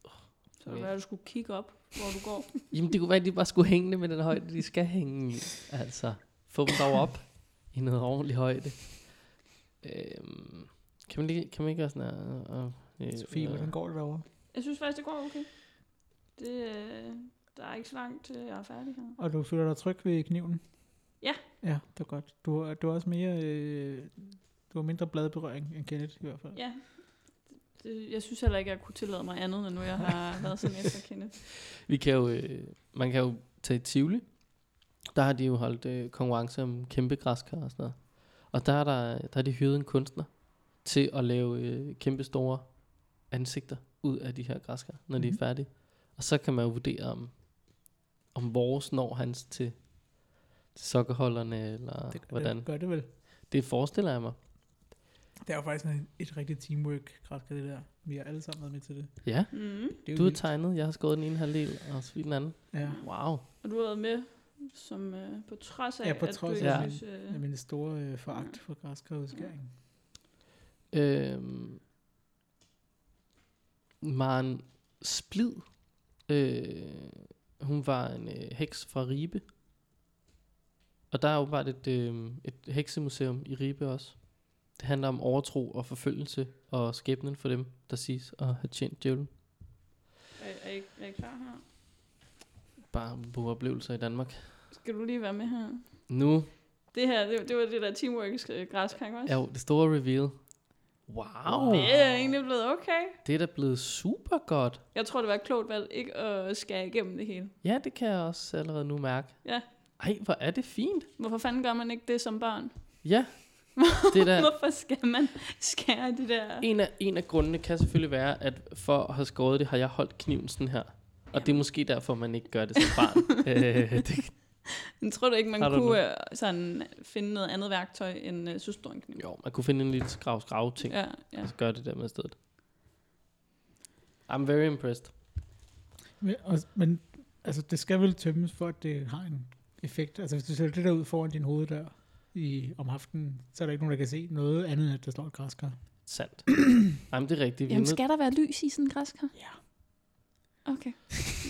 Speaker 3: Så det var, at du skulle kigge op, hvor du går.
Speaker 1: Jamen det kunne være, at de bare skulle hænge det med den højde, de skal hænge i. Altså, få dem dog op i noget ordentlig højde. Øhm, kan, man lige, kan man ikke gøre sådan her? Øh, øh,
Speaker 2: Sofie, hvordan går det derovre?
Speaker 3: Jeg synes faktisk, det går okay. Det, øh, der er ikke så langt til, jeg er færdig her.
Speaker 2: Og du føler dig tryg ved kniven?
Speaker 3: Ja.
Speaker 2: Ja, det er godt. Du, er- du er også mere... Øh, du har mindre bladberøring end Kenneth i hvert fald.
Speaker 3: Ja. Det, jeg synes heller ikke, at jeg kunne tillade mig andet, end nu jeg har været sådan efter Kenneth.
Speaker 1: Vi kan jo, øh, man kan jo tage i Tivoli. Der har de jo holdt øh, konkurrence om kæmpe græskar og sådan noget. Og der er, der, der har de hyret en kunstner til at lave øh, kæmpe store ansigter ud af de her græskar, når mm-hmm. de er
Speaker 2: Mhm.
Speaker 1: færdige. Og så kan man jo vurdere, om, om vores når hans til, til sokkerholderne, eller
Speaker 2: Det gør,
Speaker 1: hvordan.
Speaker 2: Det, gør det vel.
Speaker 1: Det forestiller jeg mig.
Speaker 2: Det er jo faktisk et, et rigtigt teamwork, Kratka, det der. Vi har alle sammen været med til det.
Speaker 1: Ja,
Speaker 3: Mm.
Speaker 2: det er
Speaker 1: du har
Speaker 2: vildt.
Speaker 1: tegnet, jeg har skåret den ene halvdel, og så den anden.
Speaker 2: Ja.
Speaker 1: Wow.
Speaker 3: Og du har været med som øh, på trods af,
Speaker 2: Ja, på
Speaker 3: at
Speaker 2: trods
Speaker 3: du
Speaker 1: af-
Speaker 3: ikke synes... Øh,
Speaker 2: Jeg min store øh, foragt for græskarudskæring.
Speaker 1: Øhm, Maren Splid, øh, hun var en øh, heks fra Ribe. Og der er bare et, øh, et heksemuseum i Ribe også. Det handler om overtro og forfølgelse og skæbnen for dem, der siges at have tjent djævlen.
Speaker 3: er, er, I, er I klar her?
Speaker 1: Bare på oplevelser i Danmark.
Speaker 3: Skal du lige være med her?
Speaker 1: Nu
Speaker 3: Det her, det, det var det der teamwork græskang også.
Speaker 1: jo det store reveal. Wow,
Speaker 3: Det er egentlig blevet okay.
Speaker 1: det er da blevet super godt.
Speaker 3: Jeg tror, det var et klogt valg ikke at skære igennem det hele.
Speaker 1: Ja, det kan jeg også allerede nu mærke.
Speaker 3: Ja.
Speaker 1: Ej, hvor er det fint.
Speaker 3: Hvorfor fanden gør man ikke det som barn?
Speaker 1: Ja, det er da,
Speaker 3: Hvorfor skal man skære de der...
Speaker 1: en, af, en af grundene kan selvfølgelig være, at for at have skåret det, har jeg holdt kniven sådan her. Og det er måske derfor, man ikke gør det som barn. øh, det,
Speaker 3: Jeg tror du ikke, man
Speaker 1: du
Speaker 3: kunne øh, sådan finde noget andet værktøj end uh, så en kniv?
Speaker 1: jo, man kunne finde en lille skrav skrav ting, ja.
Speaker 3: Ja,
Speaker 1: og så gøre det der med i stedet. I'm very impressed.
Speaker 2: Men, og, men altså, det skal vel tømmes, for at det har en effekt. Altså, hvis du sætter det der ud foran din hoveddør i, om aftenen, så er der ikke nogen, der kan se noget andet, end at der står et græskar.
Speaker 1: Sandt. Jamen, det er rigtigt.
Speaker 3: Jamen, skal der være lys i sådan en græskar?
Speaker 2: Ja.
Speaker 3: Okay.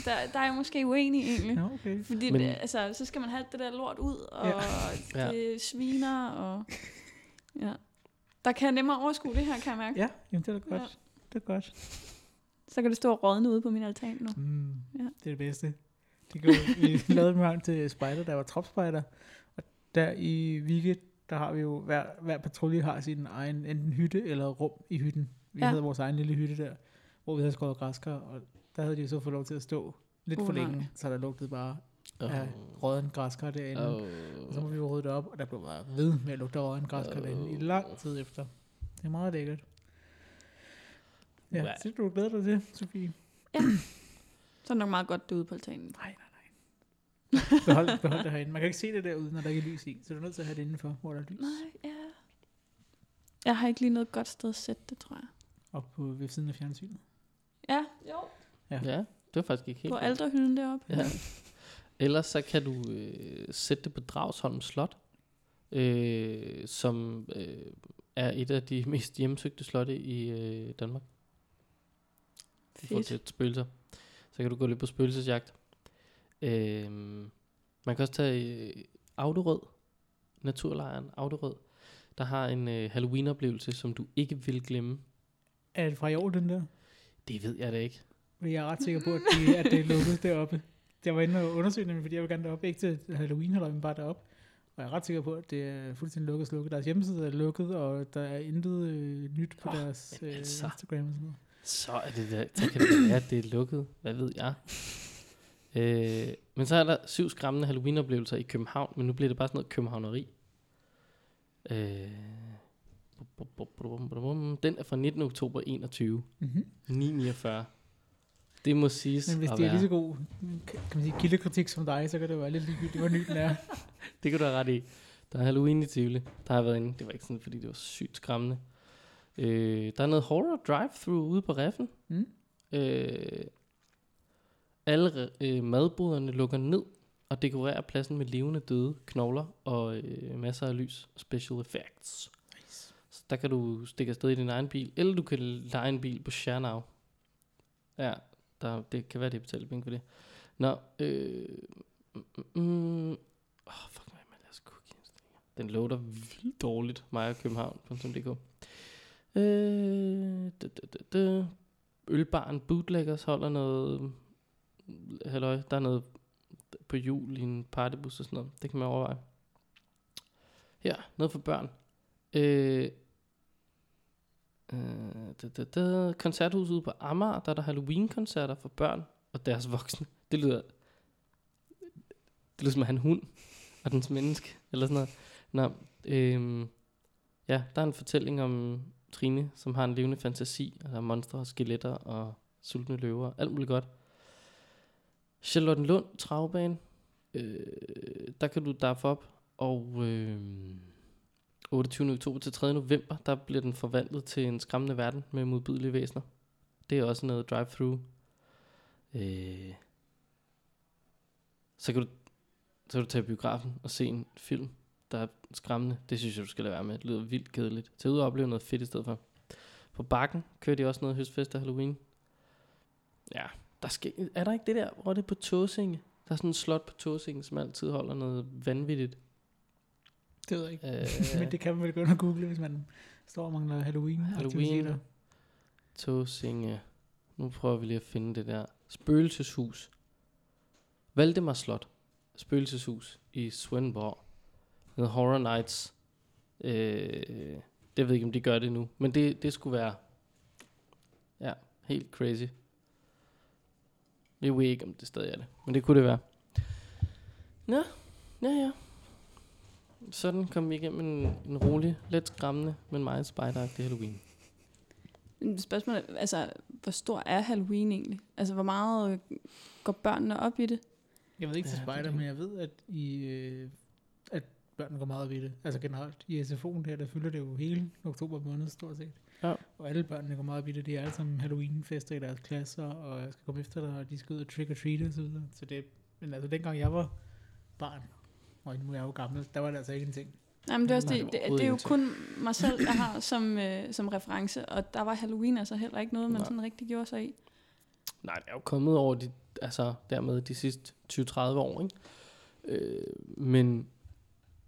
Speaker 3: Der, der er jeg måske uenig egentlig.
Speaker 2: Ja, okay.
Speaker 3: Fordi
Speaker 1: Men-
Speaker 3: det, altså, så skal man have det der lort ud, og
Speaker 1: Ja.
Speaker 3: ja. det sviner, og... Ja. Der kan jeg nemmere overskue det her, kan jeg mærke.
Speaker 2: Ja, jamen, det er da godt.
Speaker 3: Ja.
Speaker 2: Det er godt.
Speaker 3: Så kan det stå og rådne ude på min altan nu.
Speaker 2: Mm,
Speaker 3: Ja.
Speaker 2: Det er det bedste. Det gjorde, vi lavede en gang til spejder, der var tropspejder. Og der i Vigge, der har vi jo, hver, hver patrulje har sin egen enten hytte eller rum i hytten. Vi
Speaker 3: Ja.
Speaker 2: ja. havde vores egen lille hytte der. hvor vi havde skåret græskar, og der havde de jo så fået lov til at stå lidt
Speaker 3: Uh,
Speaker 2: for
Speaker 3: nej.
Speaker 2: længe, så der lugtede bare
Speaker 1: Oh.
Speaker 2: af græskar derinde.
Speaker 1: Oh.
Speaker 2: Og så må vi jo rydde det op, og der blev bare ved med at lugte af rådden græskar derinde i lang tid efter. Det er meget lækkert. Ja,
Speaker 1: Wow.
Speaker 2: så du glæder dig til, Sofie.
Speaker 3: Så er det nok meget godt derude på altanen.
Speaker 2: Nej, nej, nej. Behold, behold det herinde. Man kan ikke se det derude, når der ikke er lys i, så du er nødt til at have det indenfor, hvor der er lys.
Speaker 3: Nej, ja. Jeg har ikke lige noget godt sted at sætte det, tror jeg.
Speaker 2: Op på ved siden af fjernsynet.
Speaker 3: Ja, jo.
Speaker 1: Ja, det var faktisk ikke helt
Speaker 3: På
Speaker 1: dumt.
Speaker 3: alterhylden deroppe.
Speaker 1: Ja. Ellers så kan du øh, sætte det på Dragsholm Slot, øh, som øh, er et af de mest hjemsøgte slotte i øh, Danmark. I forhold
Speaker 3: Fedt.
Speaker 1: til spøgelser. Så kan du gå lidt på spøgelsesjagt. Øh, man kan også tage øh, Auderød, naturlejren Auderød, der har en øh, Halloween-oplevelse, som du ikke vil glemme.
Speaker 2: Er det fra i år, den der?
Speaker 1: Det ved jeg da ikke.
Speaker 2: Fordi jeg er ret sikker på, at, de, at det er lukket deroppe. Jeg var inde og undersøge dem, fordi jeg vil gerne derop. Ikke til Halloween, men bare derop. Og jeg er ret sikker på, at det er fuldstændig lukket slukket. Deres hjemmeside er lukket, og der er intet øh, nyt på
Speaker 1: Åh,
Speaker 2: deres
Speaker 1: men
Speaker 2: øh,
Speaker 1: altså.
Speaker 2: Instagram og sådan noget.
Speaker 1: Så er det der, så kan det være, at det er lukket. Hvad ved jeg? Øh, men så er der syv skræmmende Halloween-oplevelser i København, men nu bliver det bare sådan noget københavneri. Øh, den er fra 19. oktober 21.
Speaker 2: Mm-hmm.
Speaker 1: 949. Det må siges
Speaker 2: Men hvis det er lige så god kan man sige, kildekritik som dig, så kan det være lidt ligegyldigt, hvor ny den er.
Speaker 1: Det kan du have ret i. Der er Halloween i Tivoli. Der har jeg været inde. Det var ikke sådan, fordi det var sygt skræmmende. Øh, der er noget horror drive-thru ude på Reffen.
Speaker 2: Mm.
Speaker 1: Øh, alle øh, madboderne lukker ned og dekorerer pladsen med levende døde knogler og øh, masser af lys special effects.
Speaker 2: Nice.
Speaker 1: Så der kan du stikke afsted i din egen bil, eller du kan lege en bil på Schernau. Ja, der, det kan være, det betaler penge for det. Nå, øh, mm, oh, fuck mig med deres cookie indstillinger. Den loader vildt dårligt, mig og København.dk. Øh, da, da, da, da. Ølbaren Bootleggers holder noget, halløj, der er noget på jul i en partybus og sådan noget. Det kan man overveje. Her, noget for børn. Øh, øh, da, da, da. Koncerthuset ude på Amager, der er der Halloween-koncerter for børn og deres voksne. Det lyder, det lyder som at han en hund og dens menneske, eller sådan noget. Nå, øhm, ja, der er en fortælling om Trine, som har en levende fantasi, og der er monstre og skeletter og sultne løver, alt muligt godt. Charlottenlund travbane, øh, der kan du daffe op, og øh, 28. oktober til 3. november, der bliver den forvandlet til en skræmmende verden med modbydelige væsener. Det er også noget drive-thru. Øh, så kan du så kan du tage biografen og se en film, der er skræmmende. Det synes jeg, du skal lade være med. Det lyder vildt kedeligt. Tag ud og opleve noget fedt i stedet for. På bakken kører de også noget høstfest og Halloween. Ja, der skal, er der ikke det der, hvor det er på Tåsinge? Der er sådan en slot på Tåsinge, som altid holder noget vanvittigt.
Speaker 2: Det ved jeg ikke.
Speaker 1: Øh,
Speaker 2: Men det kan man vel gå ind og google, hvis man står og mangler Halloween.
Speaker 1: Halloween. Tåsinge. Nu prøver vi lige at finde det der. Spøgelseshus. Valdemar Slot. Spøgelseshus i Svendborg. Noget Horror Nights. Øh, det ved ikke, om de gør det nu. Men det, det skulle være... Ja, helt crazy. Jeg ved ikke, om det stadig er det. Men det kunne det være. Nå, ja ja. Sådan kom vi igennem en, en rolig, let skræmmende, men meget spejderagtig Halloween.
Speaker 3: Men Spørgsmålet er, altså, hvor stor er Halloween egentlig? Altså, hvor meget øh, går børnene op i det?
Speaker 2: Jeg ved ikke til
Speaker 1: er
Speaker 2: spejder, men jeg ved, at, i, øh, at børnene går meget op i det. Altså generelt i SFO'en der, der fylder det jo hele oktober måned stort set.
Speaker 1: Ja.
Speaker 2: Og alle børnene går meget op i det. De er alle sammen Halloween-fester i deres klasser, og jeg skal komme efter dig, og de skal ud og trick or treat og så videre. Så det, men altså dengang jeg var barn, og nu er jeg jo gammel, der var det altså ikke en ting.
Speaker 3: Jamen, det er, også det,
Speaker 1: det
Speaker 3: det, er jo kun mig selv, jeg har som, øh, som reference, og der var Halloween altså heller ikke noget, man
Speaker 1: Nej.
Speaker 3: sådan rigtig gjorde sig i.
Speaker 1: Nej, det er jo kommet over de, altså dermed de sidste 20-30 år, ikke? Øh, men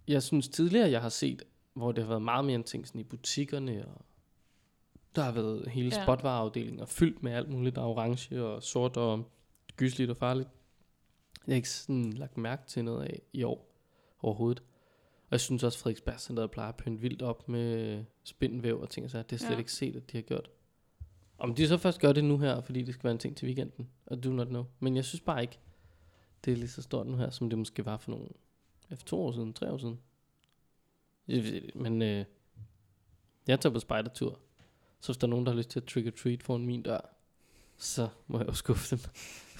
Speaker 1: jeg synes tidligere, jeg har set, hvor det har været meget mere en ting sådan i butikkerne, og der har været hele
Speaker 3: Ja.
Speaker 1: spotvareafdelinger fyldt med alt muligt, der er orange og sort og gysligt og farligt. Jeg har ikke sådan lagt mærke til noget af i år overhovedet. Og jeg synes også, Frederiksberg Center plejer at pynte vildt op med spindelvæv og ting, så det er slet
Speaker 3: Ja.
Speaker 1: ikke set, at de har gjort. Om de så først gør det nu her, fordi det skal være en ting til weekenden, og do not know. Men jeg synes bare ikke, det er lige så stort nu her, som det måske var for nogle, for to år siden, tre år siden. Men øh, jeg tager på spejdertur, så hvis der er nogen, der har lyst til at trick or treat foran min dør, så må jeg jo skuffe dem.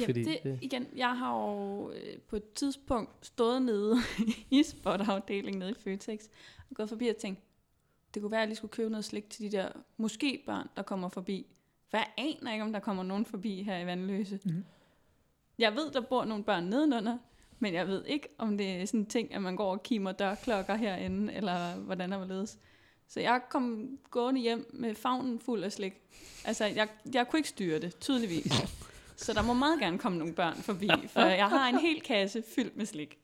Speaker 3: Ja,
Speaker 1: Fordi
Speaker 3: det,
Speaker 1: det-
Speaker 3: igen, jeg har jo øh, på et tidspunkt stået nede i spotafdelingen nede i Føtex og gået forbi og tænkt, det kunne være, at jeg lige skulle købe noget slik til de der måske børn, der kommer forbi. For jeg aner ikke, om der kommer nogen forbi her i Vandløse.
Speaker 2: Mhm.
Speaker 3: Jeg ved, der bor nogle børn nedenunder, men jeg ved ikke, om det er sådan en ting, at man går og kimer dørklokker herinde, eller hvordan der var ledes. Så jeg kom gående hjem med favnen fuld af slik. Altså, jeg, jeg kunne ikke styre det, tydeligvis. Så der må meget gerne komme nogle børn forbi, for jeg har en hel kasse fyldt med slik.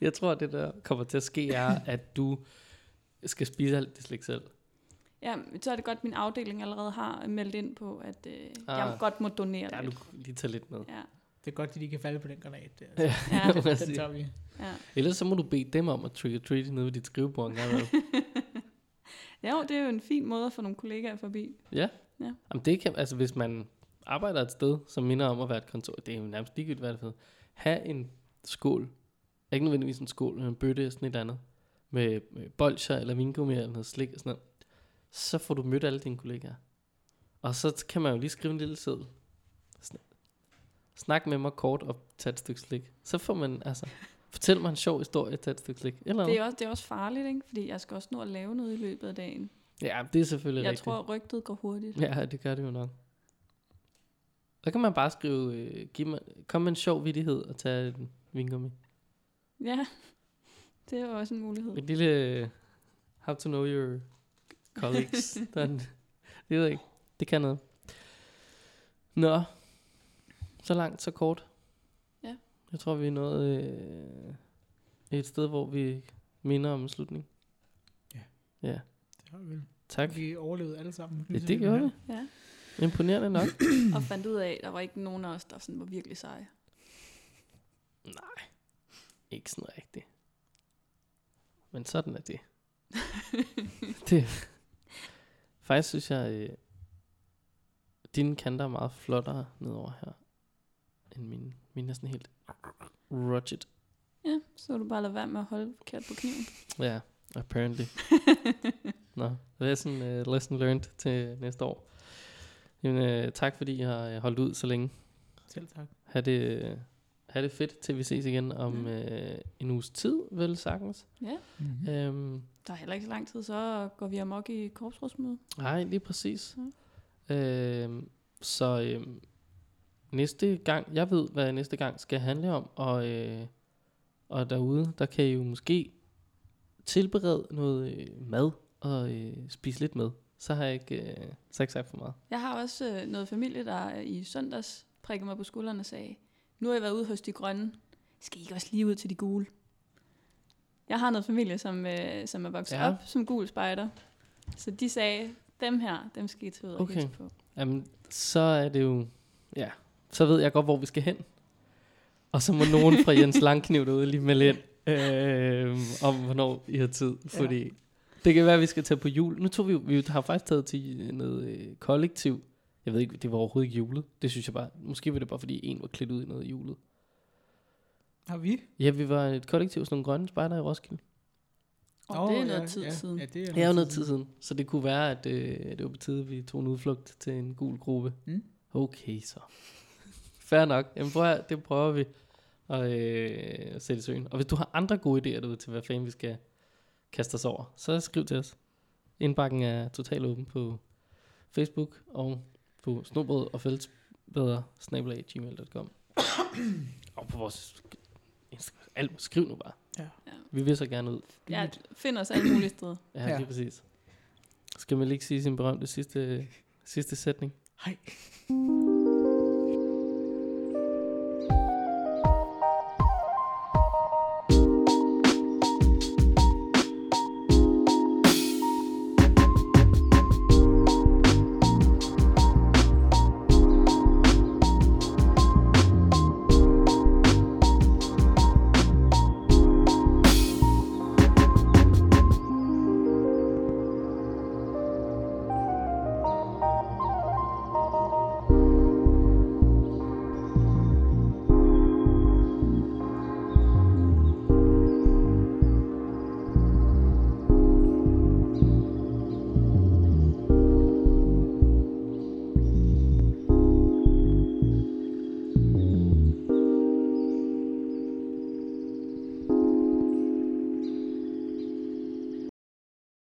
Speaker 1: Jeg tror, det der kommer til at ske er, at du skal spise alt det slik selv.
Speaker 3: Ja, så er det godt, at min afdeling allerede har meldt ind på, at øh,
Speaker 1: Ah.
Speaker 3: jeg godt må donere
Speaker 1: Ja,
Speaker 3: det.
Speaker 1: du lige tage lidt med.
Speaker 3: Ja,
Speaker 2: Det er godt, at de kan falde på den granat. Der. Altså.
Speaker 1: Ja,
Speaker 3: Ja.
Speaker 2: Den
Speaker 1: sige.
Speaker 2: tager vi.
Speaker 3: ja.
Speaker 1: Ellers så må du bede dem om at trick or treat nede ved dit skrivebord en gang imellem.
Speaker 3: ja jo, det er jo en fin måde at få nogle kollegaer forbi.
Speaker 1: Ja.
Speaker 3: Ja.
Speaker 1: Jamen det kan, altså hvis man arbejder et sted, som minder om at være et kontor, det er jo nærmest ligegyldigt, hvad det er noget. Ha' en skål, ikke nødvendigvis en skål, men en bøtte eller sådan et andet, med, med bolcher eller vingummi eller noget slik og sådan noget, så får du mødt alle dine kollegaer. Og så kan man jo lige skrive en lille seddel. Sn- Snak med mig kort og tag et stykke slik. Så får man, altså, fortæl mig en sjov historie, tag et stykke slik. Eller
Speaker 3: Det er, også, det er også farligt, ikke? fordi jeg skal også nå at lave noget i løbet af dagen.
Speaker 1: Ja, det er selvfølgelig
Speaker 3: Jeg
Speaker 1: rigtigt.
Speaker 3: tror, rygtet går hurtigt.
Speaker 1: Ja, det gør det jo nok. Så kan man bare skrive, øh, giv mig, kom med en sjov vidighed og tage en vingummi.
Speaker 3: Ja, det er jo også en mulighed.
Speaker 1: Et lille øh, how to know your colleagues. Der er en, det ved jeg ikke. Det kan noget. Nå, så langt, så kort. Jeg tror, vi er nået øh, et sted, hvor vi minder om en slutning.
Speaker 2: Ja.
Speaker 1: Ja,
Speaker 2: Det har vi vel.
Speaker 1: tak.
Speaker 2: Vi overlevede alle sammen.
Speaker 1: Ja, det gjorde vi.
Speaker 3: Ja.
Speaker 1: Imponerende nok.
Speaker 3: Og fandt ud af, at der var ikke nogen af os, der sådan var virkelig seje.
Speaker 1: Nej, ikke sådan rigtigt. Men sådan er det. det. Faktisk synes jeg, øh, dine kanter er meget flottere nedover her, end mine. Mine er sådan helt rugged.
Speaker 3: Ja, så du bare lade være med at holde forkert på kniven.
Speaker 1: Ja, yeah, apparently. Nå, lesson, uh, lesson learned til næste år. Jamen, uh, tak fordi I har øh, holdt ud så længe.
Speaker 2: Selv tak.
Speaker 1: Ha' det, øh, ha' det fedt, til vi ses igen om øh, en uges tid, vel sagtens.
Speaker 3: Ja,
Speaker 2: Mm-hmm.
Speaker 1: Øhm,
Speaker 3: der er heller ikke så lang tid, så går vi amok i korpsrådsmøde.
Speaker 1: nej, lige præcis. Øhm, så øhm, næste gang, jeg ved, hvad næste gang skal handle om, og, øh, og derude, der kan I jo måske tilberede noget øh, mad og øh, spise lidt med. Så har jeg ikke, øh, så ikke sagt for meget.
Speaker 3: Jeg har også øh, noget familie, der i søndags prikkede mig på skulderen og sagde, nu har jeg været ude hos de grønne. Skal I ikke også lige ud til de gule? Jeg har noget familie, som, øh, som er vokset
Speaker 1: Ja.
Speaker 3: op som gul spejder. Så de sagde, dem her, dem skal I tage ud og
Speaker 1: Okay.
Speaker 3: på.
Speaker 1: Jamen, så er det jo, ja, så ved jeg godt, hvor vi skal hen. Og så må nogen fra Jens Langkniv derude lige melde ind, øh, om hvornår I har tid. Fordi det kan være, at vi skal tage på jul. Nu tog vi, vi har faktisk taget til noget øh, kollektiv. Jeg ved ikke, det var overhovedet ikke julet. Det synes jeg bare, måske var det bare, fordi en var klædt ud i noget julet.
Speaker 2: Har vi?
Speaker 1: Ja, vi var et kollektiv, sådan nogle grønne spejder i Roskilde.
Speaker 3: Og
Speaker 2: Åh,
Speaker 3: det er noget
Speaker 2: ja,
Speaker 3: tid
Speaker 2: ja,
Speaker 3: siden.
Speaker 2: Ja, det er
Speaker 1: Det er jo noget tid siden, så det kunne være, at øh, det var på tide, at vi tog en udflugt til en gul gruppe.
Speaker 2: Mm.
Speaker 1: Okay, så. Fair nok. Jamen, prøv at, det prøver vi at øh, sætte i søen. Og hvis du har andre gode idéer derude til, hvad fanden vi skal kaste os over, så skriv til os. Indbakken er totalt åben på Facebook og på snobrød og fællesbedre gmail.com og på vores Instagram. Alt, skriv nu bare.
Speaker 3: Ja.
Speaker 1: Vi vil så gerne ud.
Speaker 3: Ja, find os alle mulige steder.
Speaker 1: Ja,
Speaker 2: Ja.
Speaker 1: ja. lige præcis. Skal man lige sige sin berømte sidste, sidste sætning?
Speaker 2: Hej.